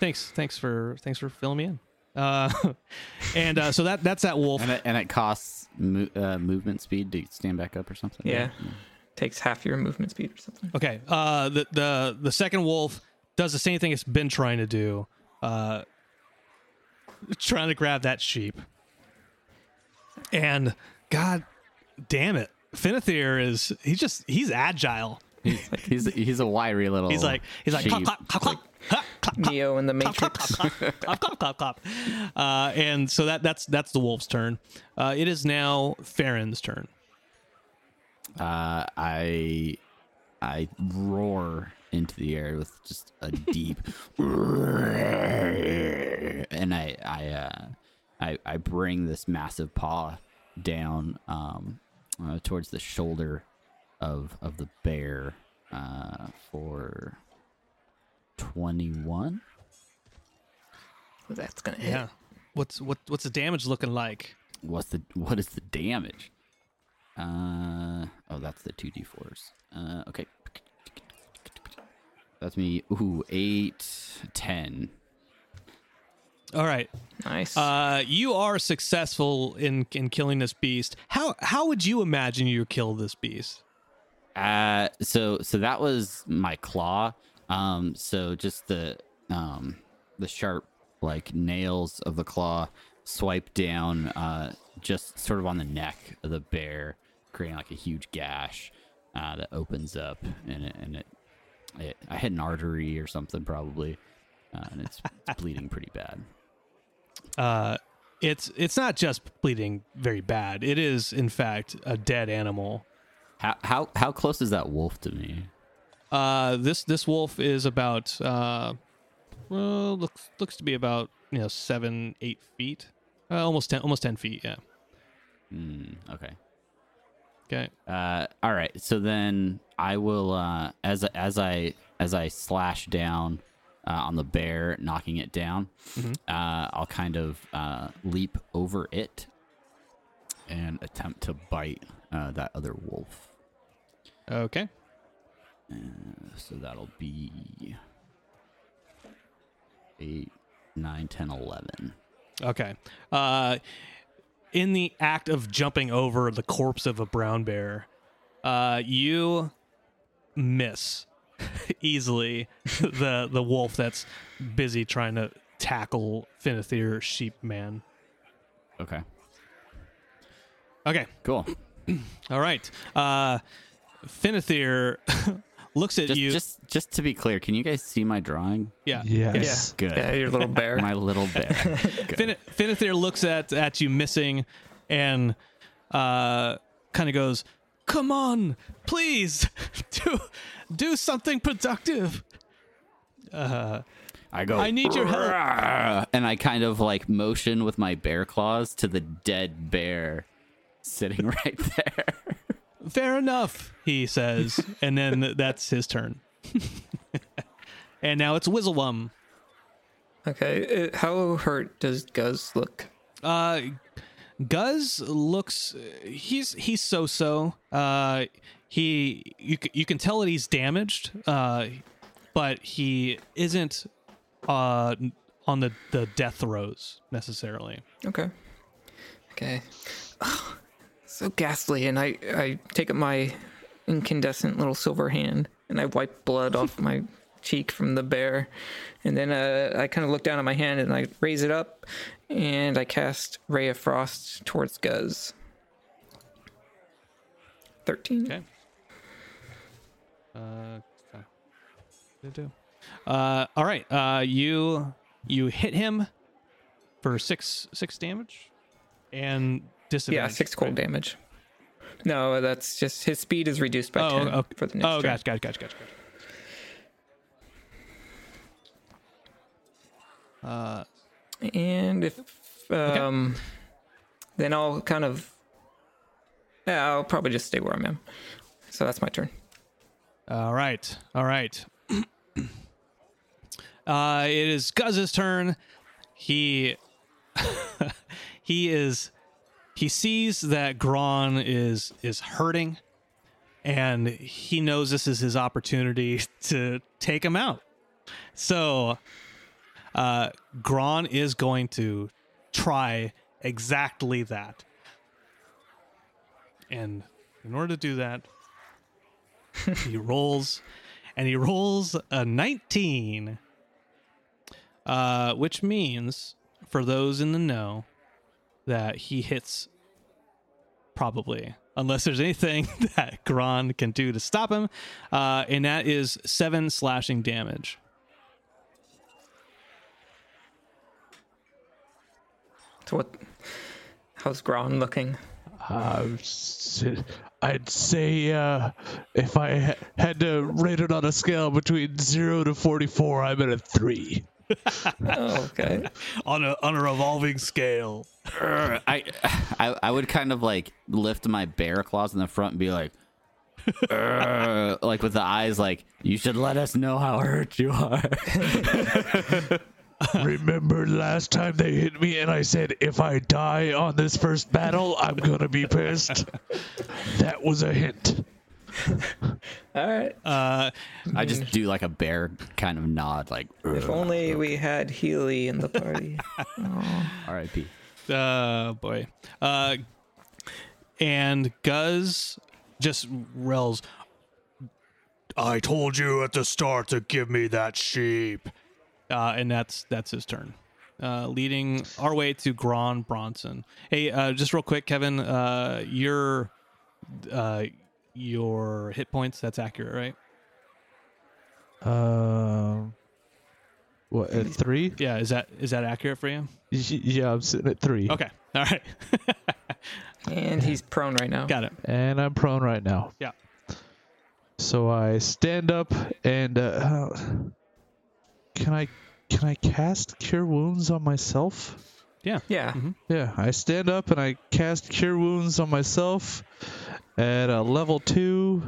Thanks, thanks for thanks for filling me in. Uh, and uh, so that that's that wolf. And it, and it costs mo- uh, movement speed to stand back up or something. yeah. Takes half your movement speed or something. Okay. Uh, the the the second wolf does the same thing it's been trying to do. Uh, trying to grab that sheep. And God damn it, Finithir is he's just he's agile. He's, he's he's a wiry little. He's like he's like. Clap, clap, clap, Neo in the clap, clap, Matrix. clap, clap, clap, clap, clap, clap. Uh, and so that that's that's the wolf's turn. Uh, it is now Farron's turn. Uh, I I roar into the air with just a deep, and I I uh, I I bring this massive paw down um, uh, towards the shoulder of of the bear uh, for twenty one. Well, that's gonna hit. Yeah. What's what what's the damage looking like? What's the what is the damage? Uh oh, that's the two d fours. Uh, okay. That's me. Ooh, eight, ten. All right. Nice. Uh, you are successful in in killing this beast. How how would you imagine you kill this beast? Uh, so so that was my claw. Um, so just the um the sharp like nails of the claw swipe down, uh, just sort of on the neck of the bear, creating like a huge gash uh, that opens up, and it, and it, it I hit an artery or something probably, uh, and it's, it's bleeding pretty bad. Uh, it's it's not just bleeding very bad. It is in fact a dead animal. How how how close is that wolf to me? Uh, this this wolf is about uh, well looks looks to be about you know seven eight feet, uh, almost ten almost ten feet. Yeah. Hmm. okay. Okay. Uh, all right. So then I will, uh, as as I as I slash down uh, on the bear, knocking it down. Uh, I'll kind of uh, leap over it and attempt to bite uh, that other wolf. Okay. So that'll be eight, nine, ten, eleven. Okay. Uh, in the act of jumping over the corpse of a brown bear, uh, you miss easily the the wolf that's busy trying to tackle Finithir sheep man. Okay. Okay. Cool. All right. Uh, Finithir looks at Just, you. just, just to be clear, can you guys see my drawing? yeah. Yes. Good. Yeah, your little bear. My little bear. Good. Fin- Finithir looks at at you missing, and uh, kind of goes, "Come on, please, do do something productive." Uh, I go. I need your help. And I kind of like motion with my bear claws to the dead bear sitting right there. Fair enough, he says, and then that's his turn. and now it's Wizzlewum. Okay, uh, how hurt does Guz look? Uh, Guz looks he's he's so so. Uh, he you you can tell that he's damaged. Uh, but he isn't uh on the the death throes necessarily. Okay. Okay. So ghastly, and I I take up my incandescent little silver hand and I wipe blood off my cheek from the bear, and then uh, I kind of look down at my hand and I raise it up, and I cast Ray of Frost towards Guz. Thirteen. Okay. Uh, okay. What did it do? Uh, all right. Uh, you you hit him for six six damage and disadvantage. Yeah, six cold right? damage. No, that's just his speed is reduced by Oh, ten okay. for the next Oh, turn. gotcha, gotcha, gotcha, gotcha. Uh, And if um, then I'll kind of yeah, I'll probably just stay where I'm at. So that's my turn. All right. All right. uh, it is Guz's turn. He he is he sees that Gron is is hurting and he knows this is his opportunity to take him out. So uh Gron is going to try exactly that. And in order to do that, he rolls and he rolls a 19 uh, which means for those in the know that he hits probably unless there's anything that Gron can do to stop him uh, and that is seven slashing damage So what? How's Gron looking? Uh, s- I'd say uh, if I had to rate it on a scale between zero to forty-four, I'm at a three. Oh, okay. on a on a revolving scale. I, I I would kind of like lift my bear claws in the front and be like, like with the eyes, like you should let us know how hurt you are. Remember last time they hit me and I said if I die on this first battle, I'm gonna be pissed. that was a hint. All right. uh, I just do like a bear kind of nod, like If only we had Healy in the party. R.I.P. Oh boy. Uh and Guz just rels. I told you at the start to give me that sheep. uh, and that's that's his turn. Uh, leading our way to Gron Bronson. Hey, uh, just real quick, Kevin, uh, your uh, your hit points that's accurate, right? Um, what at three? Yeah, is that is that accurate for you? Yeah, I'm sitting at three, Okay, all right, and he's prone right now. got it. and I'm prone right now. Yeah. So I stand up and uh, can I can I cast Cure Wounds on myself? Yeah, Yeah. Yeah, I stand up and I cast Cure Wounds on myself at a level two,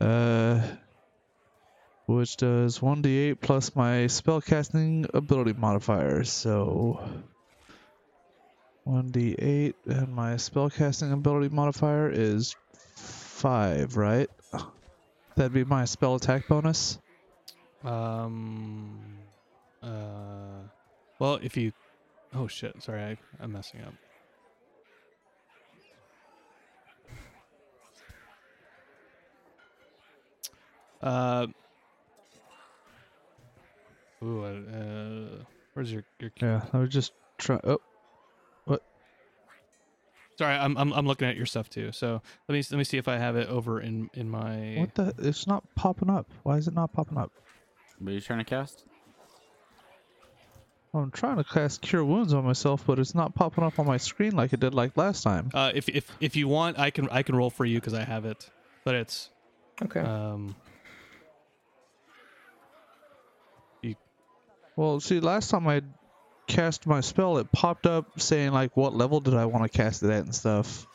uh, which does 1d8 plus my spellcasting ability modifier. So 1d8 and my spellcasting ability modifier is 5, right? That'd be my spell attack bonus. Um. Uh. Well, if you. Oh shit! Sorry, I, I'm messing up. Uh. Ooh. Uh. Where's your your? Yeah, I was just trying. Oh, what? Sorry, I'm, I'm I'm looking at your stuff too. So let me let me see if I have it over in in my. What the? It's not popping up. Why is it not popping up? What are you trying to cast? I'm trying to cast Cure Wounds on myself, but it's not popping up on my screen like it did like last time. Uh, if if if you want, I can I can roll for you because I have it, but it's Okay. um. Well, see, last time I cast my spell, it popped up saying like what level did I want to cast it at and stuff.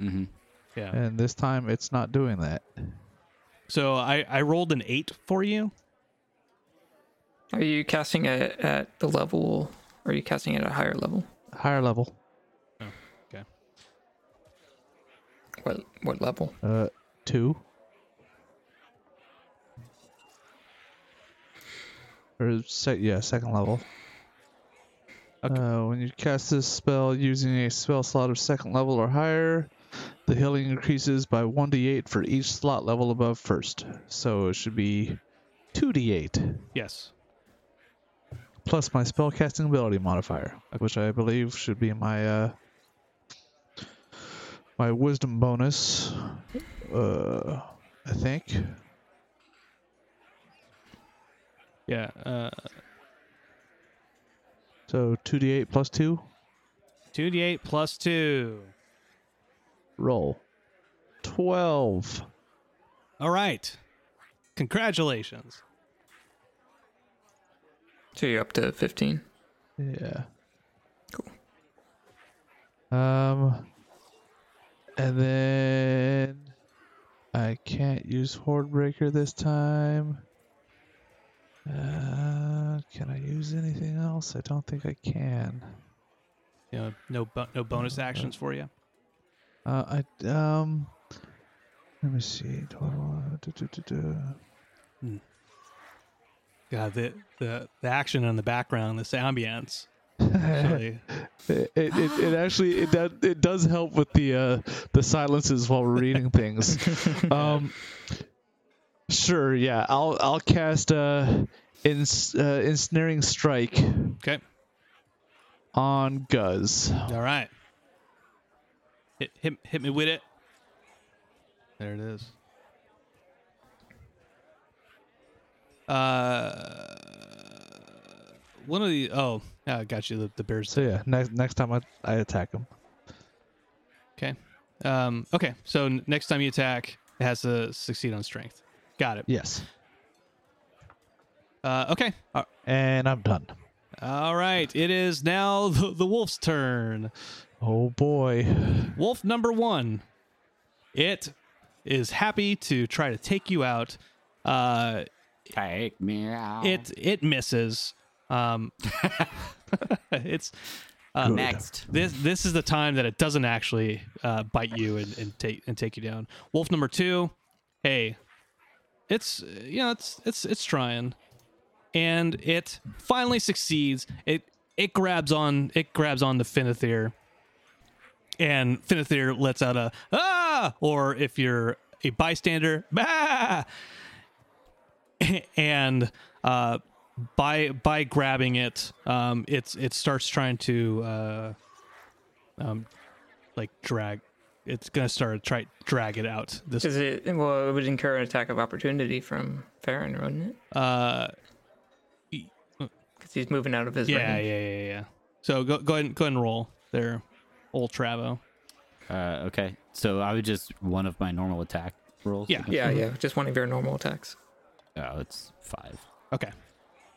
Mm-hmm. Yeah. And this time it's not doing that. So I I rolled an eight for you. Are you casting it at the level, or are you casting it at a higher level? Higher level. Okay. What what level? Uh, two. Or sec- yeah, second level. Okay. Uh, when you cast this spell using a spell slot of second level or higher, the healing increases by 1d8 for each slot level above first. So it should be 2d8 Yes. plus my spell casting ability modifier, which I believe should be my uh, my wisdom bonus. Uh, I think. Yeah. Uh, So 2d8 plus 2. two d eight plus two. Roll. 12. All right. Congratulations. So you're up to fifteen. Yeah. Cool. Um, and then I can't use Horde Breaker this time. Uh, can I use anything else? I don't think I can. You know, no bo- no bonus actions for you. Uh, I um, let me see. Total. duh, duh, duh, duh. God, the the the action in the background, this ambience. It, it, it, it actually it does it does help with the uh, the silences while we're reading things. um, sure, yeah, I'll I'll cast uh, ins, uh ensnaring strike okay. on Guz. All right. Hit hit hit me with it. There it is. Uh, one of the oh, yeah, I got you. The, the bears. So yeah, next next time I, I attack him. Okay. Um. Okay. So n- next time you attack, it has to succeed on strength. Got it. Yes, Uh. Okay. Uh, and I'm done. all right. It is now the, the wolf's turn. Oh boy. Wolf number one. It is happy to try to take you out. Uh, Take me out. it it misses. Um, it's uh, next. this this is the time that it doesn't actually uh, bite you and, and take and take you down. Wolf number two. Hey, it's know it's it's it's trying, and it finally succeeds. It it grabs on it grabs on the Finithir, and Finithir lets out a ah, or if you're a bystander, bah! and uh, by by grabbing it, um, it's it starts trying to uh, um, like drag. It's gonna start to try drag it out. This Is it? Well, it would incur an attack of opportunity from Farron, wouldn't it? uh, Because he's moving out of his yeah, range. yeah, yeah, yeah. So go go ahead and go ahead and roll there, old Travo. Uh, okay. So I would just one of my normal attack rolls. Yeah. Yeah, yeah. Just one of your normal attacks. Oh, it's five. Okay,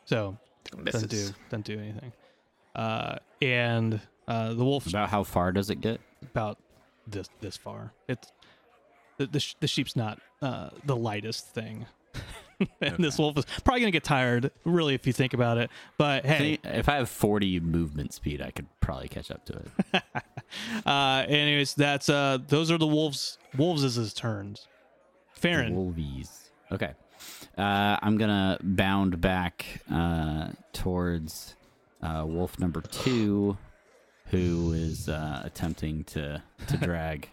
so doesn't do doesn't do anything. Uh, and uh, the wolf About how far does it get? about this this far. It's the the, sh- the sheep's not uh, the lightest thing, and this wolf is probably gonna get tired. Really, if you think about it. But hey, If I have 40 movement speed, I could probably catch up to it. uh, anyways, that's uh, those are the wolves. Wolves is his turns. Farron, Wolvies. Okay. Uh, I'm gonna bound back uh, towards uh, wolf number two, who is uh, attempting to to drag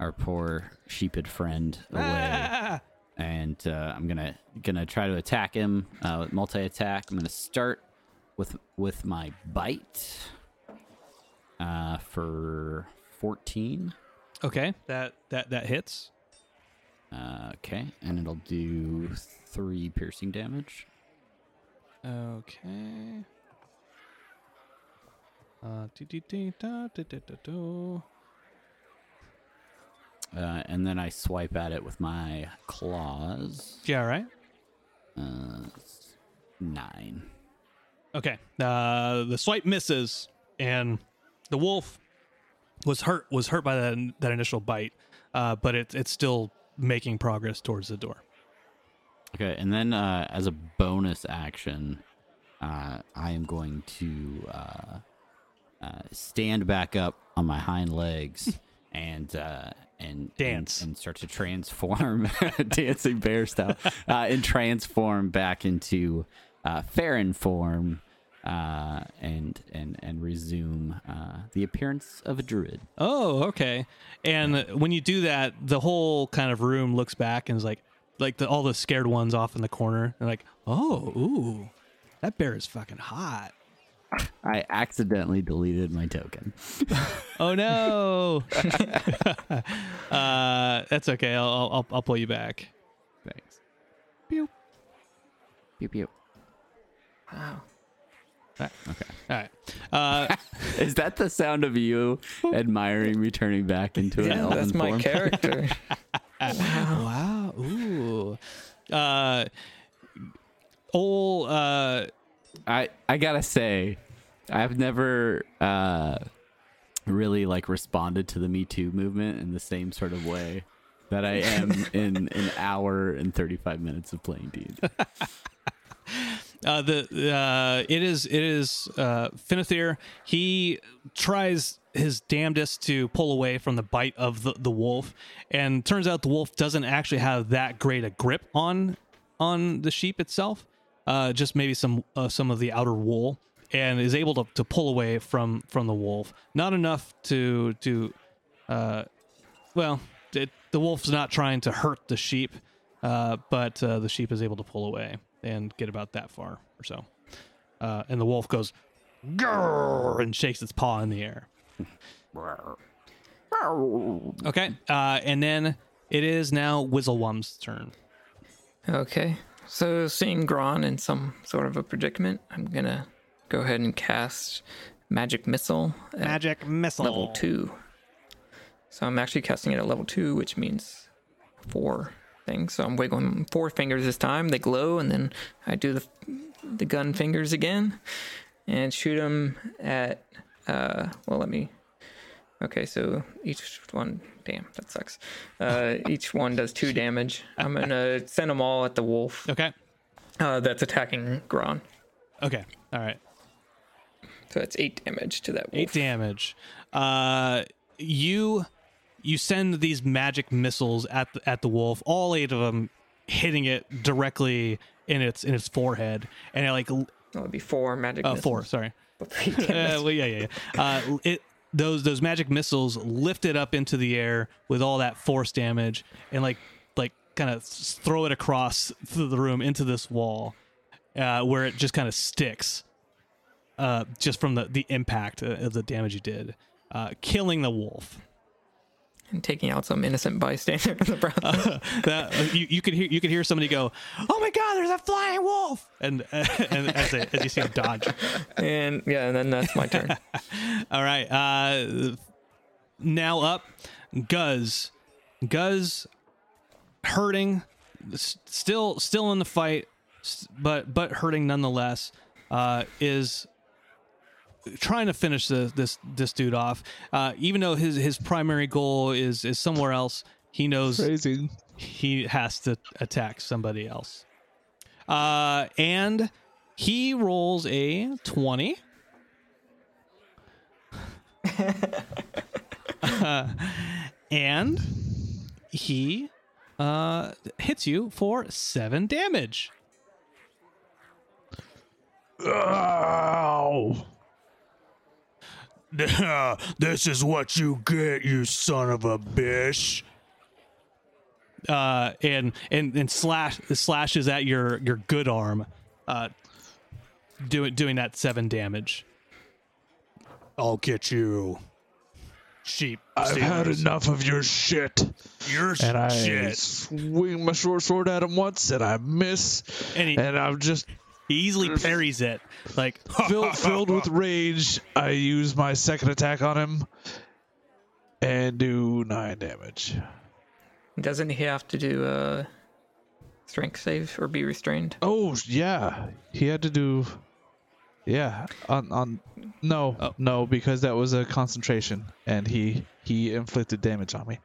our poor sheeped friend away. Ah! and uh, I'm gonna gonna try to attack him uh, with multi attack. I'm gonna start with with my bite uh, for 14. Okay, that that that hits. Uh, okay, and it'll do three piercing damage. Okay. Uh. Uh, and then I swipe at it with my claws. Yeah, right. Uh, nine. Okay. Uh, the swipe misses, and the wolf was hurt. Was hurt by that that initial bite, uh, but it, it's still making progress towards the door. Okay, and then uh, as a bonus action, uh, I am going to uh, stand back up on my hind legs and uh, and Dance. and, and start to transform, dancing bear style, uh, and transform back into uh, Farron form. Uh, and and and resume uh, the appearance of a druid. Oh, okay. And when you do that, the whole kind of room looks back and is like, like the, all the scared ones off in the corner, and like, oh, ooh, that bear is fucking hot. I accidentally deleted my token. Oh no. uh, that's okay. I'll, I'll I'll pull you back. Thanks. Pew. Pew pew. Wow. Okay. All right. Uh, Is that the sound of you admiring me turning back into an Yeah, elven that's my form? character. wow. Ooh. Uh, old. Uh, I I gotta say, I've never uh really like responded to the Me Too movement in the same sort of way that I am in an hour and thirty five minutes of playing D. uh, the uh, it is it is uh, Finithir. He tries his damnedest to pull away from the bite of the, the wolf, and turns out the wolf doesn't actually have that great a grip on on the sheep itself. Uh, just maybe some uh, some of the outer wool, and is able to, to pull away from from the wolf. Not enough to to uh, well, it, the wolf's not trying to hurt the sheep, uh, but uh, the sheep is able to pull away and get about that far or so. Uh, and the wolf goes, Grrr, and shakes its paw in the air. Okay, uh, and then it is now Wizzlewum's turn. Okay. So seeing Gron in some sort of a predicament, I'm gonna go ahead and cast Magic Missile at Magic missile. level two. So I'm actually casting it at level two, which means four things. So I'm wiggling four fingers this time. They glow, and then I do the the gun fingers again, and shoot them at. Uh, well, let me. Okay, so each one. Damn, that sucks. Uh, each one does two damage. I'm gonna send them all at the wolf Okay. uh, that's attacking Gron. Okay. All right. So that's eight damage to that wolf. Eight damage. Uh, you you send these magic missiles at the, at the wolf. All eight of them hitting it directly in its in its forehead, and it like That would be four magic. uh, missiles. four. Sorry. Uh, well, yeah, yeah, yeah. Uh, it those those magic missiles lift it up into the air with all that force damage, and like like kind of throw it across the room into this wall, uh, where it just kind of sticks, uh, just from the the impact uh, of the damage you did, uh, killing the wolf. And taking out some innocent bystander in the process. that uh, you, you could hear you could hear somebody go, "Oh my God, there's a flying wolf!" and and as, they, as you see him dodge. and yeah, and then that's my turn. All right. Uh, now up, Guz. Guz hurting, still still in the fight, but but hurting nonetheless. Uh, is trying to finish the, this this dude off. Uh, even though his his primary goal is is somewhere else, he knows Crazy. he has to attack somebody else. Uh, and he rolls a 20. Uh, and he uh, hits you for seven damage. Ow! this is what you get, you son of a bitch. Uh, and and and slash slashes at your your good arm, uh, doing doing that seven damage. I'll get you. sheep. I've had enough of your shit. Your And I shit. swing my short sword at him once, and I miss, And he, and I'm just he easily parries it. Like, filled, filled with rage. I use my second attack on him, and do nine damage. Doesn't he have to do a strength save or be restrained? Oh yeah, he had to do. Yeah, on on no Oh. no because that was a concentration, and he he inflicted damage on me.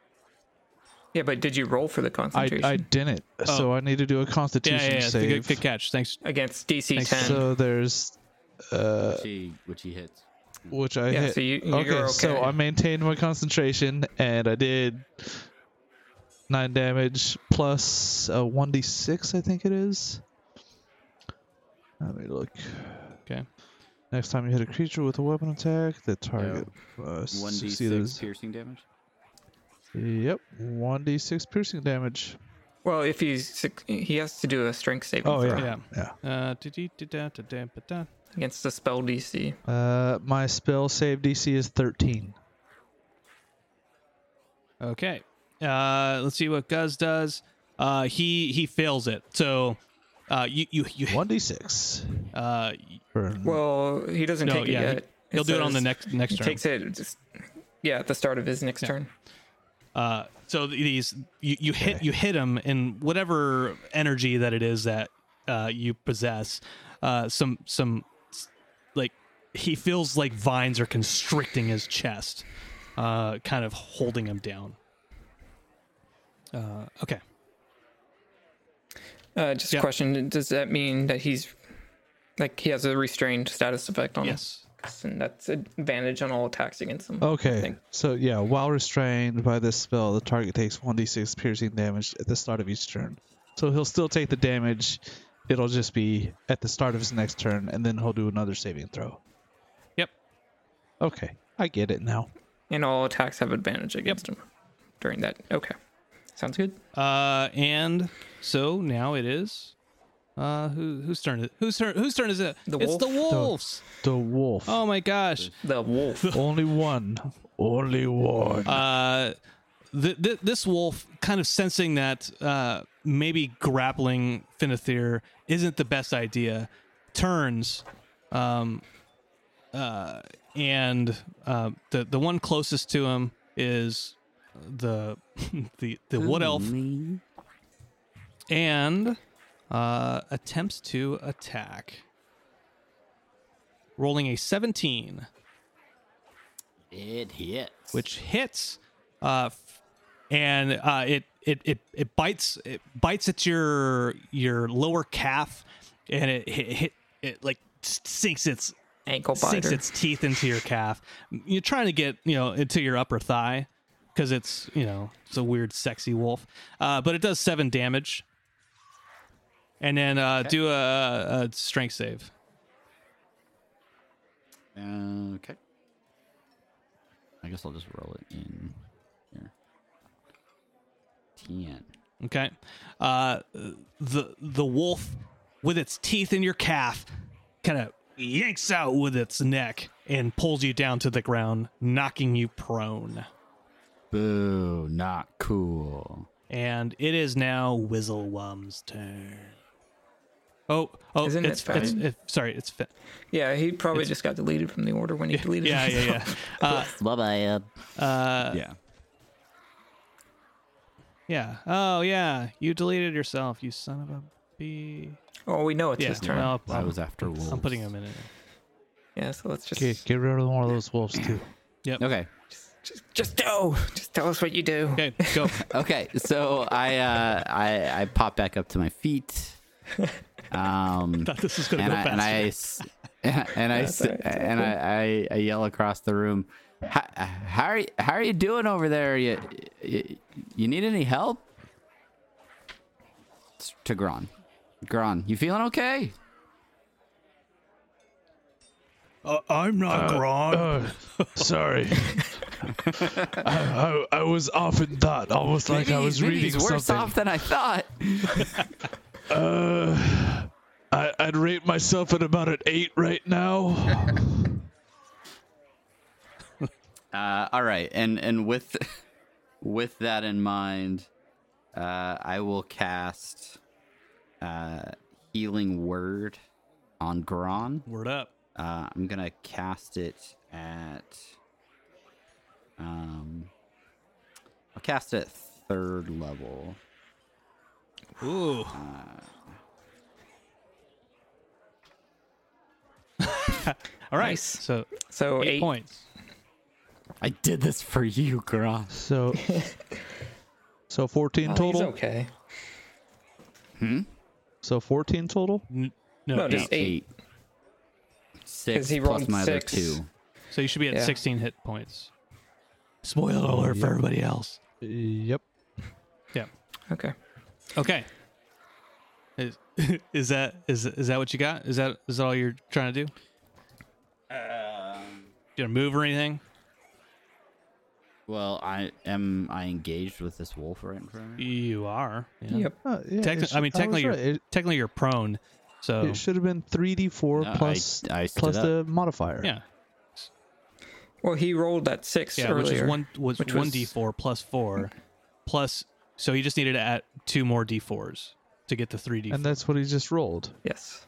Yeah, but did you roll for the I concentration I didn't, so I need to do a yeah, Constitution yeah, yeah. save. Good, good catch. Thanks. against DC Thanks. 10? So there's uh Which he, which he hits. which I yeah, hit. so you, you're okay, okay. so I maintained my concentration and I did nine damage plus a one d six, I think it is. Let me look. Okay. Next time you hit a creature with a weapon attack, the target uh, One d succeeds- six piercing damage. Yep, one d six piercing damage. well, if he's he has to do a strength saving Oh throw yeah, Yeah. yeah. Uh, against the spell DC. Uh, my spell save DC is thirteen. Okay. Uh, let's see what Guz does. Uh, he he fails it. So, uh, you you you One d six. uh, Well, he doesn't No, take it yeah, yet. he'll do it on the says next next He turn. takes it just yeah at the start of his next turn. Uh, so these you, you hit you hit him in whatever energy that it is that uh, you possess. Uh, some some like he feels like vines are constricting his chest, uh, kind of holding him down. Uh, okay. Uh, just Yeah. a question: Does that mean that he's like he has a restrained status effect on him? Yes. Him, and that's advantage on all attacks against him? I Okay, so yeah, while restrained by this spell, the target takes 1d6 piercing damage at the start of each turn. So he'll still take the damage. It'll just be at the start of his next turn, and then he'll do another saving throw. Yep. Okay, I get it now. And all attacks have advantage against him during that. Okay, sounds good. Uh, and so now it is. Uh, who whose turn is it? Whose turn? Whose turn is it? The it's the wolves. The wolf. Oh my gosh. The wolf. Only one. Only one. Uh, th- th- this wolf kind of sensing that uh, maybe grappling Finithir isn't the best idea, turns, um, uh, and uh, the the one closest to him is the the the wood elf, Me. and uh, attempts to attack. Rolling a seventeen. It hits. which hits, uh, f- and uh, it, it it it bites it bites at your your lower calf, and it hit, hit it like sinks its Ankle sinks its teeth into your calf. You're trying to get you know into your upper thigh because it's you know it's a weird sexy wolf, uh, but it does seven damage. And then uh, do a, a strength save. Okay. I guess I'll just roll it in here. Ten. Okay. Uh, the the wolf, with its teeth in your calf, kind of yanks out with its neck and pulls you down to the ground, knocking you prone. Boo! Not cool. And it is now Wizzlewum's turn. Oh, oh, Isn't it it's, it's, it, sorry, it's Finn. yeah, he probably just got deleted from the order when he deleted. Yeah, yeah, himself. yeah. Uh, Bye bye. uh, yeah. yeah. Oh, yeah. You deleted yourself, you son of a bee. Oh, we know it's Yeah. his turn. Well, I was after wolves. I'm putting him in it. yeah, so let's just Okay, get rid of one of those wolves too. Yep. Okay. just just do. Just tell us what you do. Okay, go. Okay. So I uh I I pop back up to my feet. Um Thought this was gonna and go I, faster. and I s- and I s- all right, it's and I, I I yell across the room. How, how are you, how are you doing over there? You, you you need any help? It's to Gron. Gron, you feeling okay? Uh, I'm not Gron. Oh, sorry. I, I, I was off in thought, almost like I Maybe- was maybe reading he's worse something. off than I thought. Uh, I, I'd rate myself at about an eight right now. Uh, all right, and and with with that in mind, uh, I will cast uh, healing word on Gron. Word up. Uh, I'm gonna cast it at. Um, I'll cast it at third level. Ooh. All right. Nice. So So eight, eight. points. I did this for you, Gron. So, so 14 Oh, he's total. okay. Hmm. So 14 total. N- no, No, eight. just eight. Six he plus my six. other two. So you should be at Yeah. 16 hit points. Spoiler alert for everybody else. Yep. Yeah. Okay. Okay. Is, is that is is that what you got? Is that is that all you're trying to do? Um, You gonna move or anything? well, I am I engaged with this wolf right in front of me. You are. Yeah. Yep. Uh, yeah, Techni- it I mean, was technically, you're right. It, technically you're prone. So it should have been 3d4 No, I- plus I plus up. the modifier. yeah, Well, he rolled that six yeah, earlier. which is one was which one d four plus four, plus. So he just needed to add two more d fours to get the three d. And that's what he just rolled. Yes.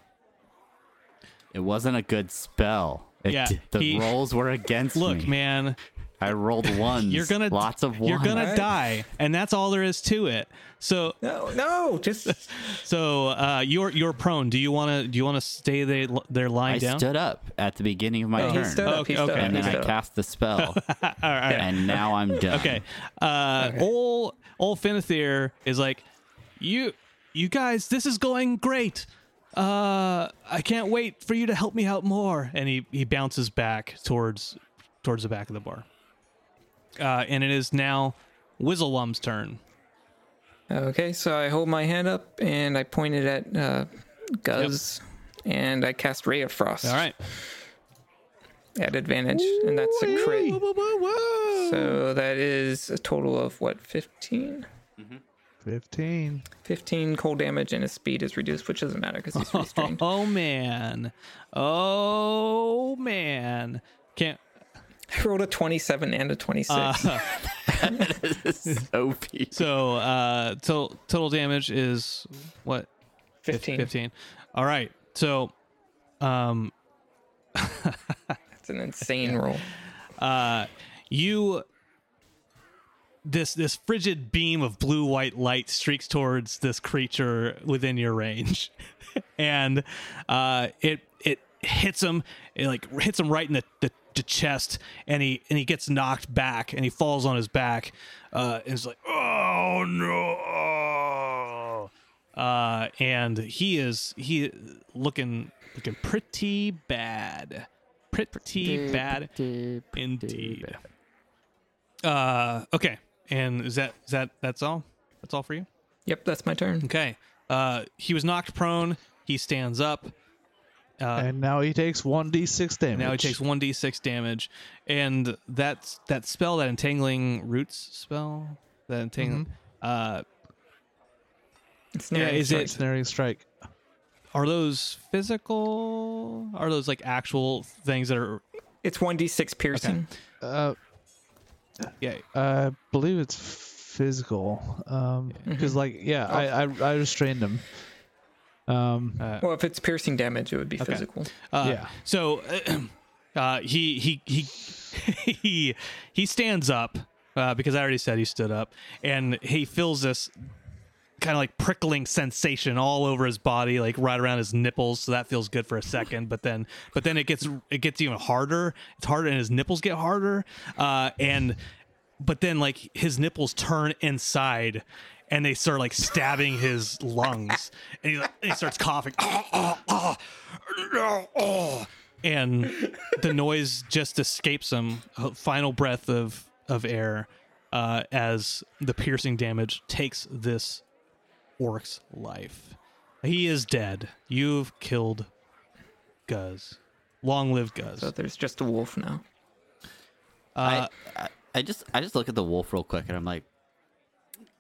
It wasn't a good spell. It Yeah, the he- rolls were against Look, me. man, I rolled ones. you're gonna lots of ones. You're gonna Alright. die, and that's all there is to it. So No, no, just so uh, you're you're prone. Do you want to do you want to stay there there lying I down? stood up at the beginning of my Oh, he turn, stood up. Okay, he stood okay. up. and then I up. cast the spell, all right, all right. and now I'm done. Okay. Uh old old Finithir is like, you you guys, this is going great. Uh I can't wait for you to help me out more. And he, he bounces back towards towards the back of the bar. Uh and it is now Wizzlewum's turn. Okay, so I hold my hand up and I point it at uh, Guz, and I cast Ray of Frost All right. At advantage, and that's a crit. So that is a total of what, 15? 15. 15 cold damage, and his speed is reduced, which doesn't matter because he's restrained. Oh man. Oh man. Can't I rolled a 27 and a 26. OP. so uh total total damage is what 15. 15 all right so um That's an insane roll. uh you this this frigid beam of blue white light streaks towards this creature within your range. And uh it it hits him it like hits him right in the, the, the chest and he and he gets knocked back and he falls on his back uh and is like oh no. Uh and he is he looking looking pretty bad pretty bad indeed. uh okay and is that is that that's all? That's all for you? Yep, that's my turn. okay uh he was knocked prone. He stands up. Uh and now he takes 1d6 damage. now he takes 1d6 damage. And that's that spell that entangling roots spell that entangling uh It's yeah near is it Snaring strike. Are those physical are those like actual things that are It's 1d6 piercing. Uh, yeah I believe it's physical. Um, because like yeah, I, I I restrained him. Um, uh, Well, if it's piercing damage, it would be physical. Uh, Yeah. So uh, he he he he he stands up uh, because I already said he stood up, and he feels this kind of like prickling sensation all over his body, like right around his nipples. So that feels good for a second, but then but then it gets it gets even harder. It's harder, and his nipples get harder, uh, and but then like his nipples turn inside and they start like stabbing his lungs and he like and he starts coughing oh, oh, oh, ah, ah." and the noise just escapes him final breath of of air uh, as the piercing damage takes this orc's life he is dead you've killed guz long live guz So there's just a wolf now. uh, I, I I just I just look at the wolf real quick and I'm like,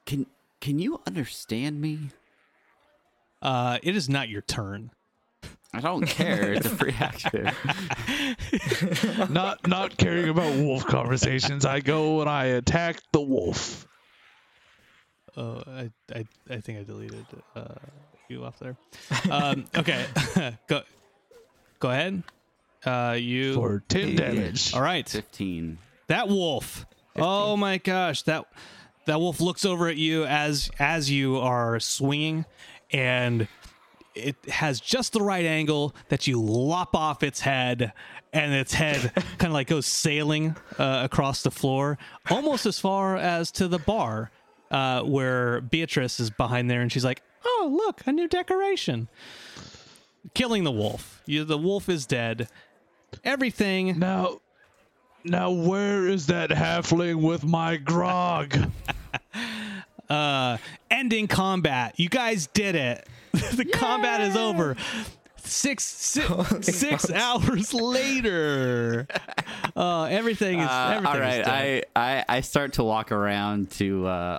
can can you understand me? uh, it is not your turn I don't care. It's a free action. not not caring about wolf conversations. I go and I attack the wolf. Oh, I, I, I think I deleted uh, you off there. Um, okay, go, go ahead. Uh, you for ten damage. All right, Fifteen. that wolf. Oh my gosh, that that wolf looks over at you as as you are swinging, and it has just the right angle that you lop off its head, and its head kind of like goes sailing uh, across the floor, almost as far as to the bar, uh, where Beatrice is behind there, and she's like, "Oh, look, a new decoration." Killing the wolf. You, the wolf is dead. Everything. Now, now where is that halfling with my grog? uh ending combat you guys did it the combat is over six six, six hours later uh everything is Uh, everything all is. I, I I start to walk around to uh,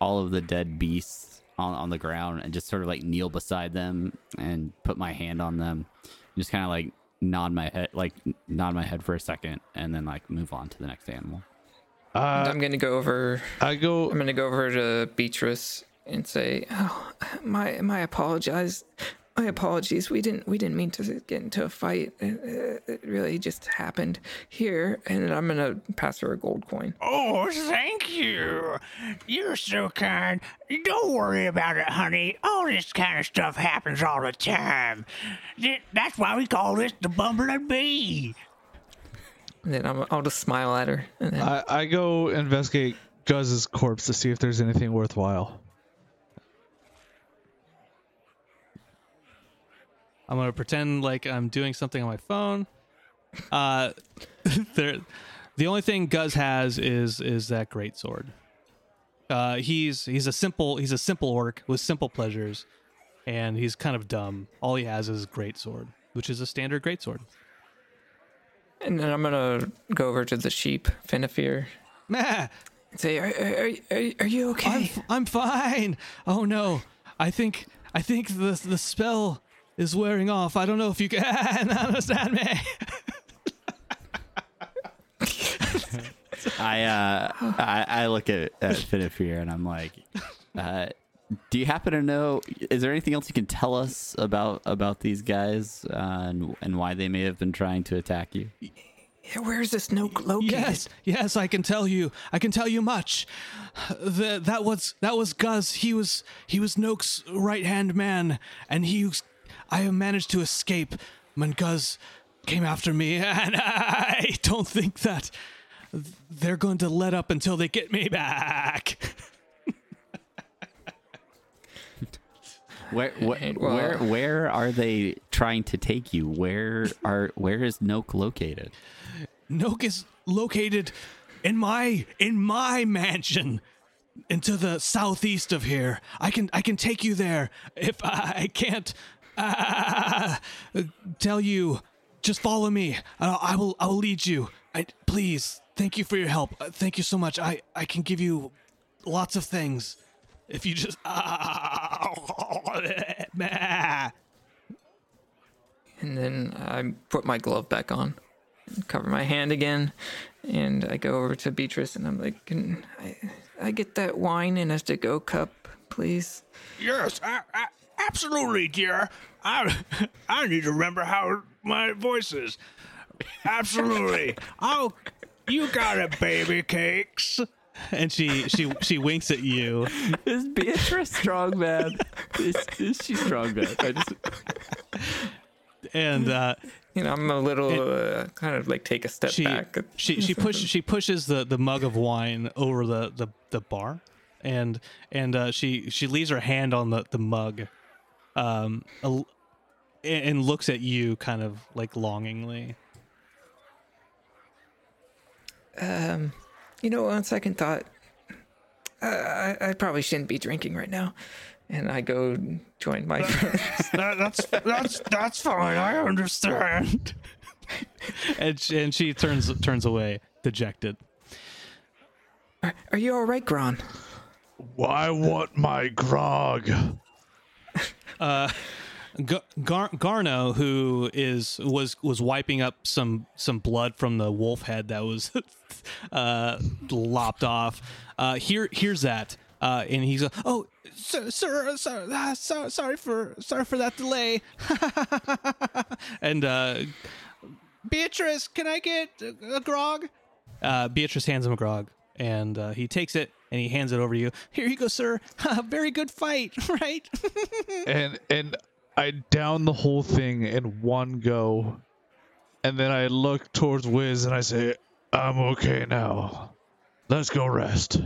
all of the dead beasts on, on the ground and just sort of like kneel beside them and put my hand on them, just kind of like nod my head, like nod my head for a second, and then like move on to the next animal. Uh, I'm gonna go over. I go. I'm gonna go over to Beatrice and say, "Oh, my my apologize, my apologies. We didn't we didn't mean to get into a fight. It, it really just happened here." And I'm gonna pass her a gold coin. Oh, thank you. You're so kind. Don't worry about it, honey. All this kind of stuff happens all the time. That's why we call this the Bumblebee. And then I'm, I'll just smile at her. And then, I, I go investigate Guz's corpse to see if there's anything worthwhile. I'm gonna pretend like i'm doing something on my phone. Uh there the only thing guz has is is that great sword. Uh he's he's a simple he's a simple orc with simple pleasures and he's kind of dumb. All he has is great sword which is a standard great sword. And then I'm gonna go over to the sheep, Finithir, Meh, say, "Are are, are, are you okay?" I'm I'm fine. Oh no, I think I think the the spell is wearing off. I don't know if you can understand me. I uh I, I look at at Finithir and I'm like, uh, do you happen to know? Is there anything else you can tell us about about these guys uh, and and why they may have been trying to attack you? where's this note located? yes, yes, I can tell you. I can tell you much. The, that was that was Guz. He was he was Noak's right hand man, and he was- have managed to escape when Guz came after me, and I don't think that they're going to let up until they get me back. Where where, where where are they trying to take you? Where are where is Noke located? Noke is located in my in my mansion into the southeast of here. I can I can take you there if I can't uh, tell you. Just follow me. Uh, I will I will lead you. I, please. Thank you for your help. Uh, thank you so much. I I can give you lots of things if you just. And then I put my glove back on, cover my hand again, and I go over to Beatrice and I'm like, "Can I, I get that wine in a to-go cup, please?" Yes, I, I, absolutely, dear. I, I need to remember how my voice is. Absolutely. Oh, you got it, baby cakes. and she she she winks at you. Is Beatrice strong man? Is, is she strong man? I just And uh, You know, I'm a little uh, kind of like take a step she back. she she push she pushes the the mug of wine over the the, the bar and and uh, she she leaves her hand on the the mug um a l- and and looks at you kind of like longingly Um, you know, on second thought, uh, I, I probably shouldn't be drinking right now. And I go join my friends. That, that's that's that's fine. I understand. and she, and she turns turns away dejected Are, are you all right, Gron? I want my grog. Gar- Gar- Garno, who is was was wiping up some some blood from the wolf head that was uh, lopped off. Uh, here, here's that, uh, and he's uh, oh, sir, sir, sir, ah, so, sorry for sorry for that delay. and uh, Beatrice, can I get a, a grog? Uh, Beatrice hands him a grog, and uh, he takes it and he hands it over to you. Here you go, sir. Very good fight, right? and and I down the whole thing in one go, and then I look towards Wiz and I say, "I'm okay now. Let's go rest."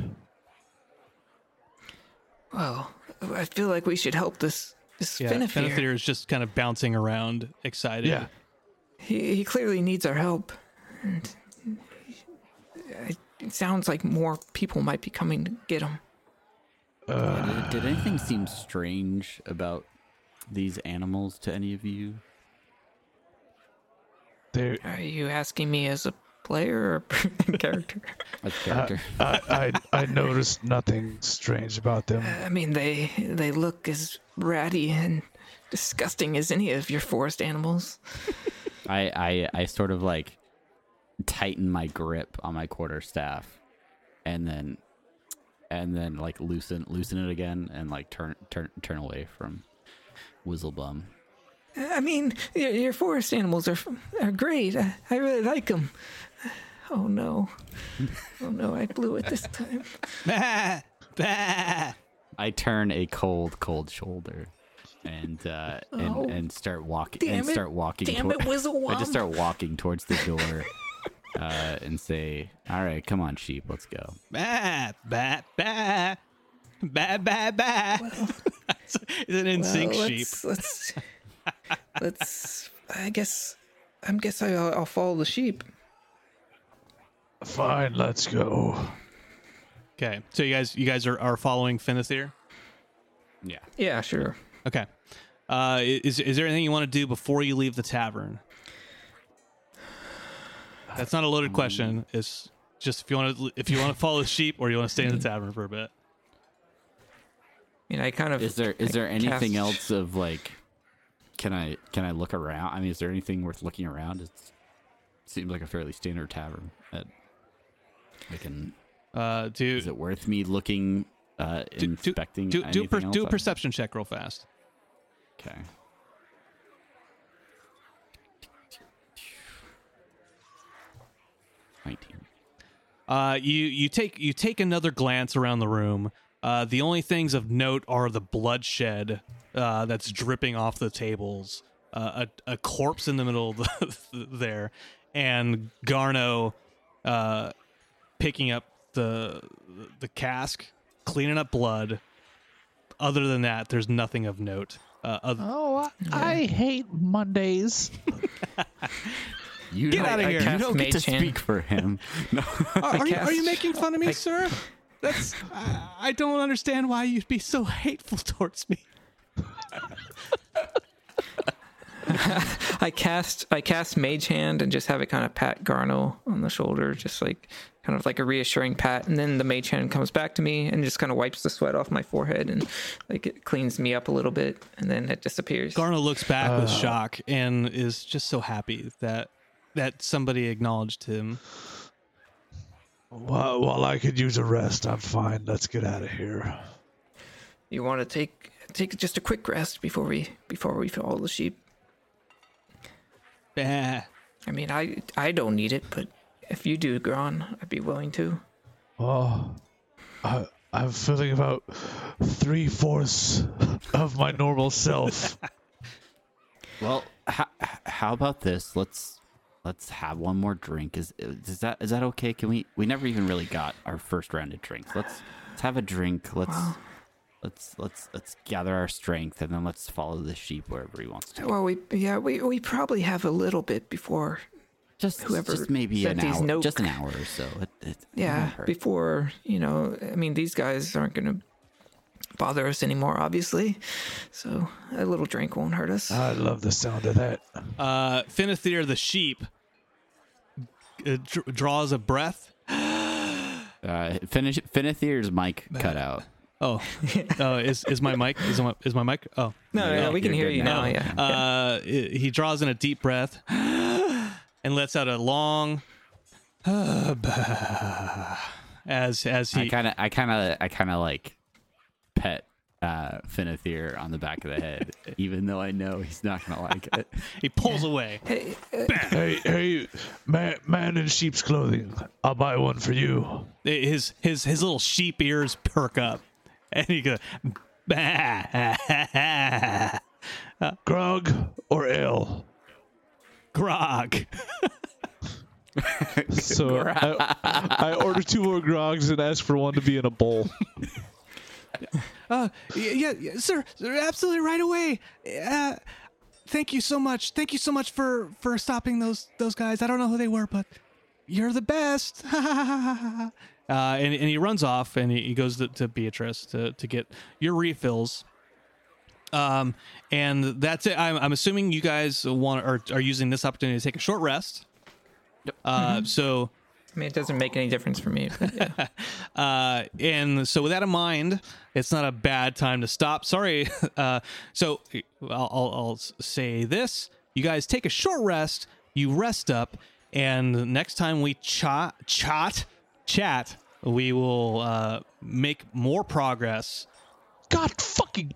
Well, I feel like we should help this this Yeah, Finithir. Finithir is just kind of bouncing around, excited. Yeah. He, he clearly needs our help. And it it sounds like more people might be coming to get him. Did, did anything seem strange about these animals to any of you? They, Are you asking me as a player or character? As a I, character? I, I I noticed nothing strange about them. Uh, I mean, they they look as ratty and disgusting as any of your forest animals. I, I I sort of like tighten my grip on my quarter staff, and then and then like loosen loosen it again, and like turn turn turn away from Wizzlewum. I mean, your, your forest animals are are great. I, I really like them. Oh no, oh no, I blew it this time. Bah, bah. I turn a cold cold shoulder, and uh, and Oh, and start walking and start walking. Damn it, I just start walking towards the door. Uh, and say, "All right, come on, sheep, let's go." Bah, bah, bah. Bah, bah, bah. it's an in sync Well, sheep. let's, Let's, let's. I guess. I guess I'll, I'll follow the sheep. Fine, let's go. Okay, so you guys, you guys are, are following Finithir. Yeah. Yeah, sure. Okay. Uh, is is there anything you want to do before you leave the tavern? That's not a loaded question. It's just if you want to if you want to follow the sheep or you want to stay in the tavern for a bit. I mean, I kind of. Is there is I there anything cast- else of like? Can I can I look around? I mean, is there anything worth looking around? It seems like a fairly standard tavern. That I can. Uh, do Is it worth me looking, uh, do do inspecting? do, do, per, do a perception check real fast. Okay. Nineteen. Uh, you you take you take another glance around the room. Uh, the only things of note are the bloodshed uh, that's dripping off the tables, uh, a, a corpse in the middle of the, there, and Garno uh, picking up the the cask, cleaning up blood. Other than that, there's nothing of note. Uh, oth- Oh, I, I hate Mondays. You Get out of outta I- here. You don't get to Mage speak for him. No. are, you, are you making fun of me, sir? That's I, I don't understand why you'd be so hateful towards me. I cast I cast Mage Hand and just have it kind of pat Garno on the shoulder, just like kind of like a reassuring pat, and then the Mage Hand comes back to me and just kind of wipes the sweat off my forehead and like it cleans me up a little bit, and then it disappears. Garno looks back with uh. shock and is just so happy that that somebody acknowledged him. While, while I could use a rest, I'm fine. Let's get out of here. you want to take take just a quick rest before we before we follow the sheep? Bah. I mean, I I don't need it, but if you do, Gron, I'd be willing to. Oh, I, I'm feeling about three fourths of my normal self. Well, how, how about this? Let's let's have one more drink. Is is that is that okay? Can we? We never even really got our first round of drinks. Let's let's have a drink. Let's let's let's let's gather our strength and then let's follow the sheep wherever he wants to. Well, we yeah we we probably have a little bit before Just whoever just maybe an hour, just an hour or so. It, it, it Yeah, won't before, you know, I mean, these guys aren't going to bother us anymore, obviously. So a little drink won't hurt us. I love the sound of that. Uh, Finithir the sheep uh, dr- draws a breath. Uh, finish Finithir's mic cut out. Oh, oh, is is my mic? Is my is my mic? Oh, No, Yeah, yeah, we can hear you now. now. Yeah. yeah. Uh, he draws in a deep breath and lets out a long as as he kind of, I kind of, I kind of like pet uh Finithir on the back of the head, even though I know he's not gonna like it. he pulls away. Hey, uh, Hey, hey, man, man in sheep's clothing. I'll buy one for you. His his his little sheep ears perk up, and he goes. Grog or ale? Grog. So I, I order two more grogs and ask for one to be in a bowl. Uh, yeah, yeah, sir, sir, absolutely right away. Uh, thank you so much. Thank you so much for for stopping those those guys. I don't know who they were, but you're the best. uh, and and he runs off and he, he goes to, to Beatrice to to get your refills. Um, and that's it. I'm, I'm assuming you guys want are are using this opportunity to take a short rest. Uh, so I mean, it doesn't make any difference for me. Yeah. Uh, and so with that in mind, it's not a bad time to stop. Sorry. Uh, so I'll, I'll, I'll say this: you guys take a short rest, you rest up, and next time we chat, chat, chat, we will uh, make more progress. God fucking.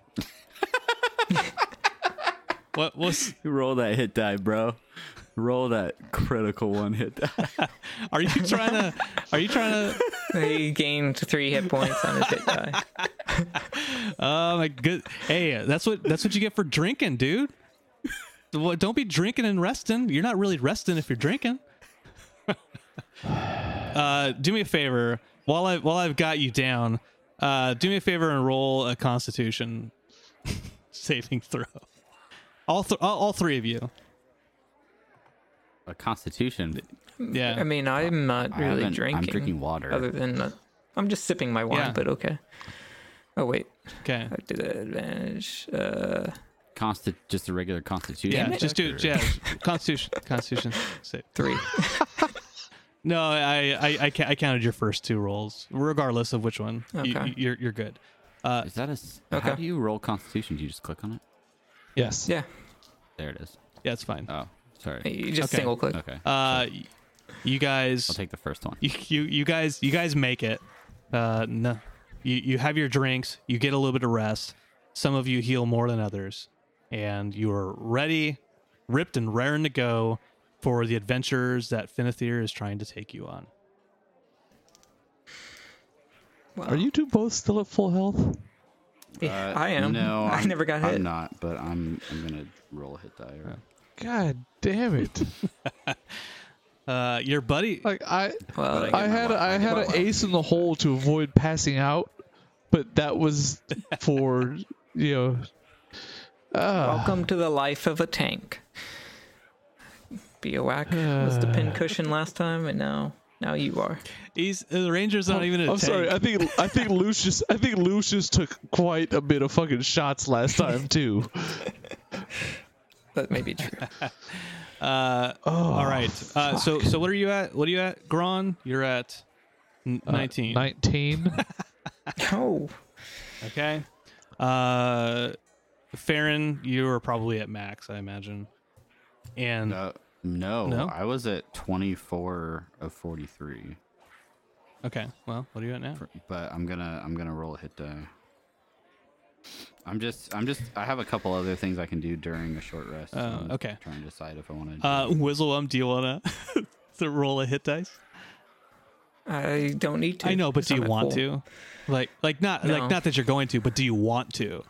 What was? Roll that hit die, bro. Roll that critical one hit die. Are you trying to? Are you trying to? He gained three hit points on his hit die. Oh my good. Hey, that's what that's what you get for drinking, dude. Well, Don't be drinking and resting. You're not really resting if you're drinking. uh, do me a favor while I while I've got you down. Uh, do me a favor and roll a Constitution saving throw. All th- all, all three of you. A Constitution. Yeah. I mean, I'm not I really drinking. I'm drinking water. Other than uh, I'm just sipping my wine, Yeah. but okay. Oh wait, okay. I did an advantage. Uh, Consti- just a regular Constitution. Yeah. Just do check, yeah. or- Constitution. Constitution. Save. three. No, I I I, ca- I counted your first two rolls, regardless of which one. You, Okay. you're you're good. Uh, Is that a? s- Okay. How do you roll Constitution? Do you just click on it? Yes. Yeah, There it is. yeah, it's fine. Oh, sorry. you just Okay. single click. Okay. Uh, y- you guys, I'll take the first one. you, you you guys you guys make it. Uh, no, you you have your drinks. You get a little bit of rest. Some of you heal more than others, and you are ready, ripped and raring to go for the adventures that Finithir is trying to take you on. Wow. Are you two both still at full health? Yeah, Uh, I am. No, I I'm- never got hit. I'm not, but I'm I'm gonna roll a hit die. Right? God damn it! Uh, your buddy, Like I, Well, I I had wa- I I had an ace in the hole to avoid passing out, but that was for you know. Uh, Welcome to the life of a tank. Biowac was the pincushion last time, and now now you are. he's the Ranger's aren't even a I'm sorry. I think I think Lucius I think Lucius took quite a bit of fucking shots last time too. That may be true. Uh, Oh, all right. Uh, so so what are you at? What are you at, Gron? You're at n- uh, nineteen. Nineteen. Oh, Okay. Uh, Farron, you are probably at max, I imagine. And No, no, No? I was at 24 of 43, okay, well, what are you at now? but I'm gonna I'm gonna roll a hit die. I'm just I'm just I have a couple other things I can do during a short rest. so Oh, I'm okay. Trying to decide if I want to. Uh, Wizzlewum, do you wanna to roll a hit dice? I don't need to. I know, but do you want full. to? Like, like not No. like not that you're going to, but do you want to?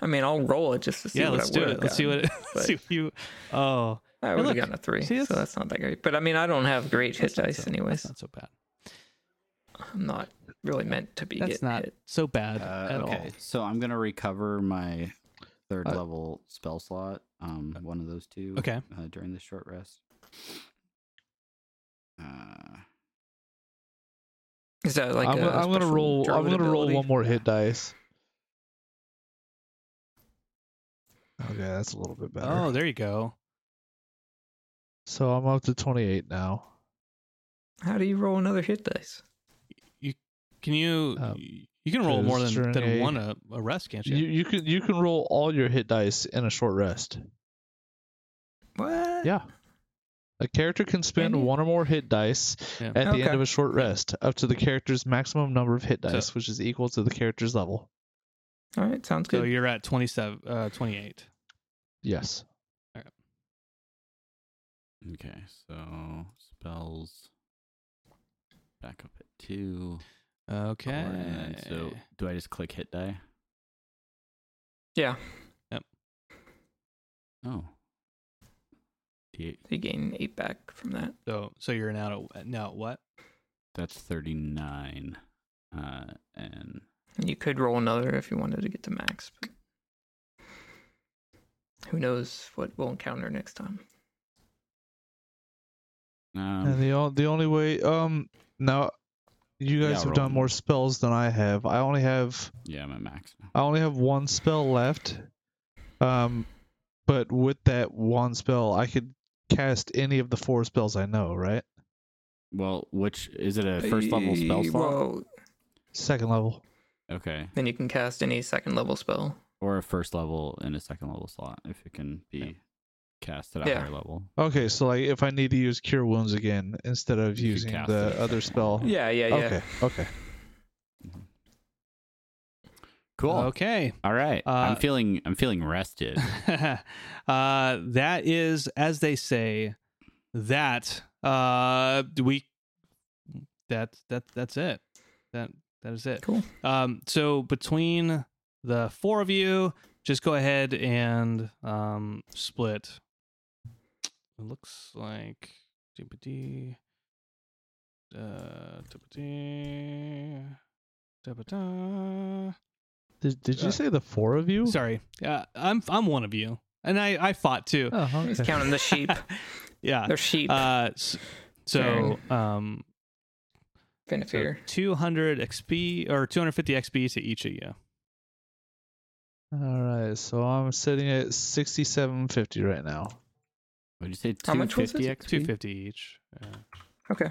I mean, I'll roll it just to see yeah, what let's I do would it. have Let's see what it, but- let's see what you. Oh, I would look, gotten a three, see, so that's- that's not that great. But I mean, I don't have great hit dice, so- anyways. That's not so bad. I'm not really meant to be That's not hit. so bad Uh, at okay, all. so I'm gonna recover my third Uh, level spell slot. Um, one of those two. Okay. Uh, during the short rest. Uh, Is that like I'm, a gonna- I'm gonna roll. I'm gonna roll one more hit dice. Okay, that's a little bit better. Oh, there you go. So I'm up to 28 now. How do you roll another hit dice? Can you Um, you You can roll more than, than a- one a, a rest, can't you? You you can you can roll all your hit dice in a short rest. What? Yeah. A character can spend Can one or more hit dice Yeah. at the end of a short rest, up to the character's maximum number of hit So- dice, which is equal to the character's level. All right, sounds good. So you're at 27, uh, 28. Yes. Okay, so spells back up at two. Okay. And then, so do I just click hit die? yeah, Yep. Oh. D8, you gain eight back from that. so so you're now at now at what? that's 39. Uh, and You could roll another if you wanted to get to max, but who knows what we'll encounter next time. um, and the o- the only way um now you Yeah, guys have roll. done more spells than I have. I only have yeah, I'm at max. now. I only have one spell left. Um but with that one spell I could cast any of the four spells I know, right? Well, which is it a first level spell slot? Well, Second level. Okay. then you can cast any second level spell. Or a first level and a second level slot if it can be cast at a Yeah. higher level. Okay, so like if I need to use cure wounds again instead of You using cast it the other spell. Yeah, yeah, yeah. Okay, okay. Cool. Okay. All right. I'm Uh, feeling I'm feeling rested. uh, that is, as they say, that uh, we that that that's it. That that is it. Cool. Um, so between the four of you, just go ahead and um, split. It looks like DPD. Uh, DPD. Da-ba-da. Did, did you Uh, say the four of you? Sorry, uh, I'm I'm one of you, and I I fought too. Oh, He's counting the sheep. yeah. They're sheep. Uh, s- so um, so 200 XP or 250 XP to each of you. All right, so I'm sitting at sixty-seven fifty right now. What did you say? How much was 250 it? XP? 250 each. Yeah. Okay.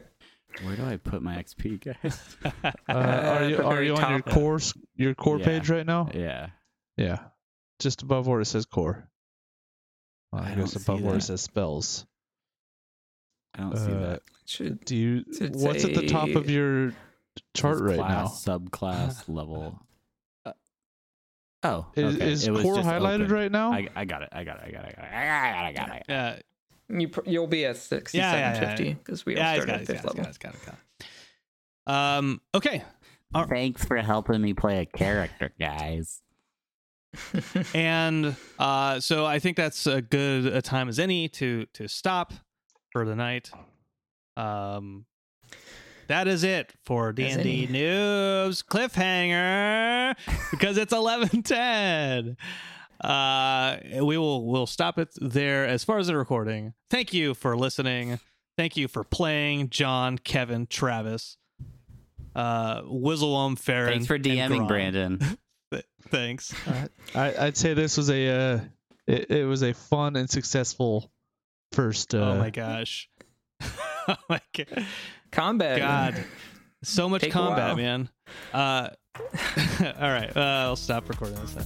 Where do I put my XP, guys? Uh, are you are you on your top. core your core Yeah. page right now? yeah. Yeah, just above where it says core. Well, I I, don't guess see above where that. it says spells. I don't see Uh, that. Should Do you? Should What's at the top of your chart right class, Subclass level. Uh, oh, now? Is, is core highlighted open. right now? I, I got it. I got it. I got it. I got it. I got it. I got it. Yeah. You pr- you'll be at Yeah, sixty-seven yeah, yeah, fifty because we all Yeah, he's started at it. fifth He's got it. level. Got it. Got it. Um. Okay. Thanks for helping me play a character, guys. and uh, so I think that's a good a time as any to to stop for the night. Um, that is it for D and D any. news cliffhanger because it's eleven ten. Uh, we will we'll stop it there as far as the recording. Thank you for listening. Thank you for playing, John, Kevin, Travis, uh, Wizzlewum, Farron. Thanks for DMing, Brandon. Th- Thanks. I, I'd say this was a uh, it, it was a fun and successful first. Uh, oh my gosh. oh my god. Combat. God. So much Take combat, man. Uh all right. Uh, I'll stop recording this then.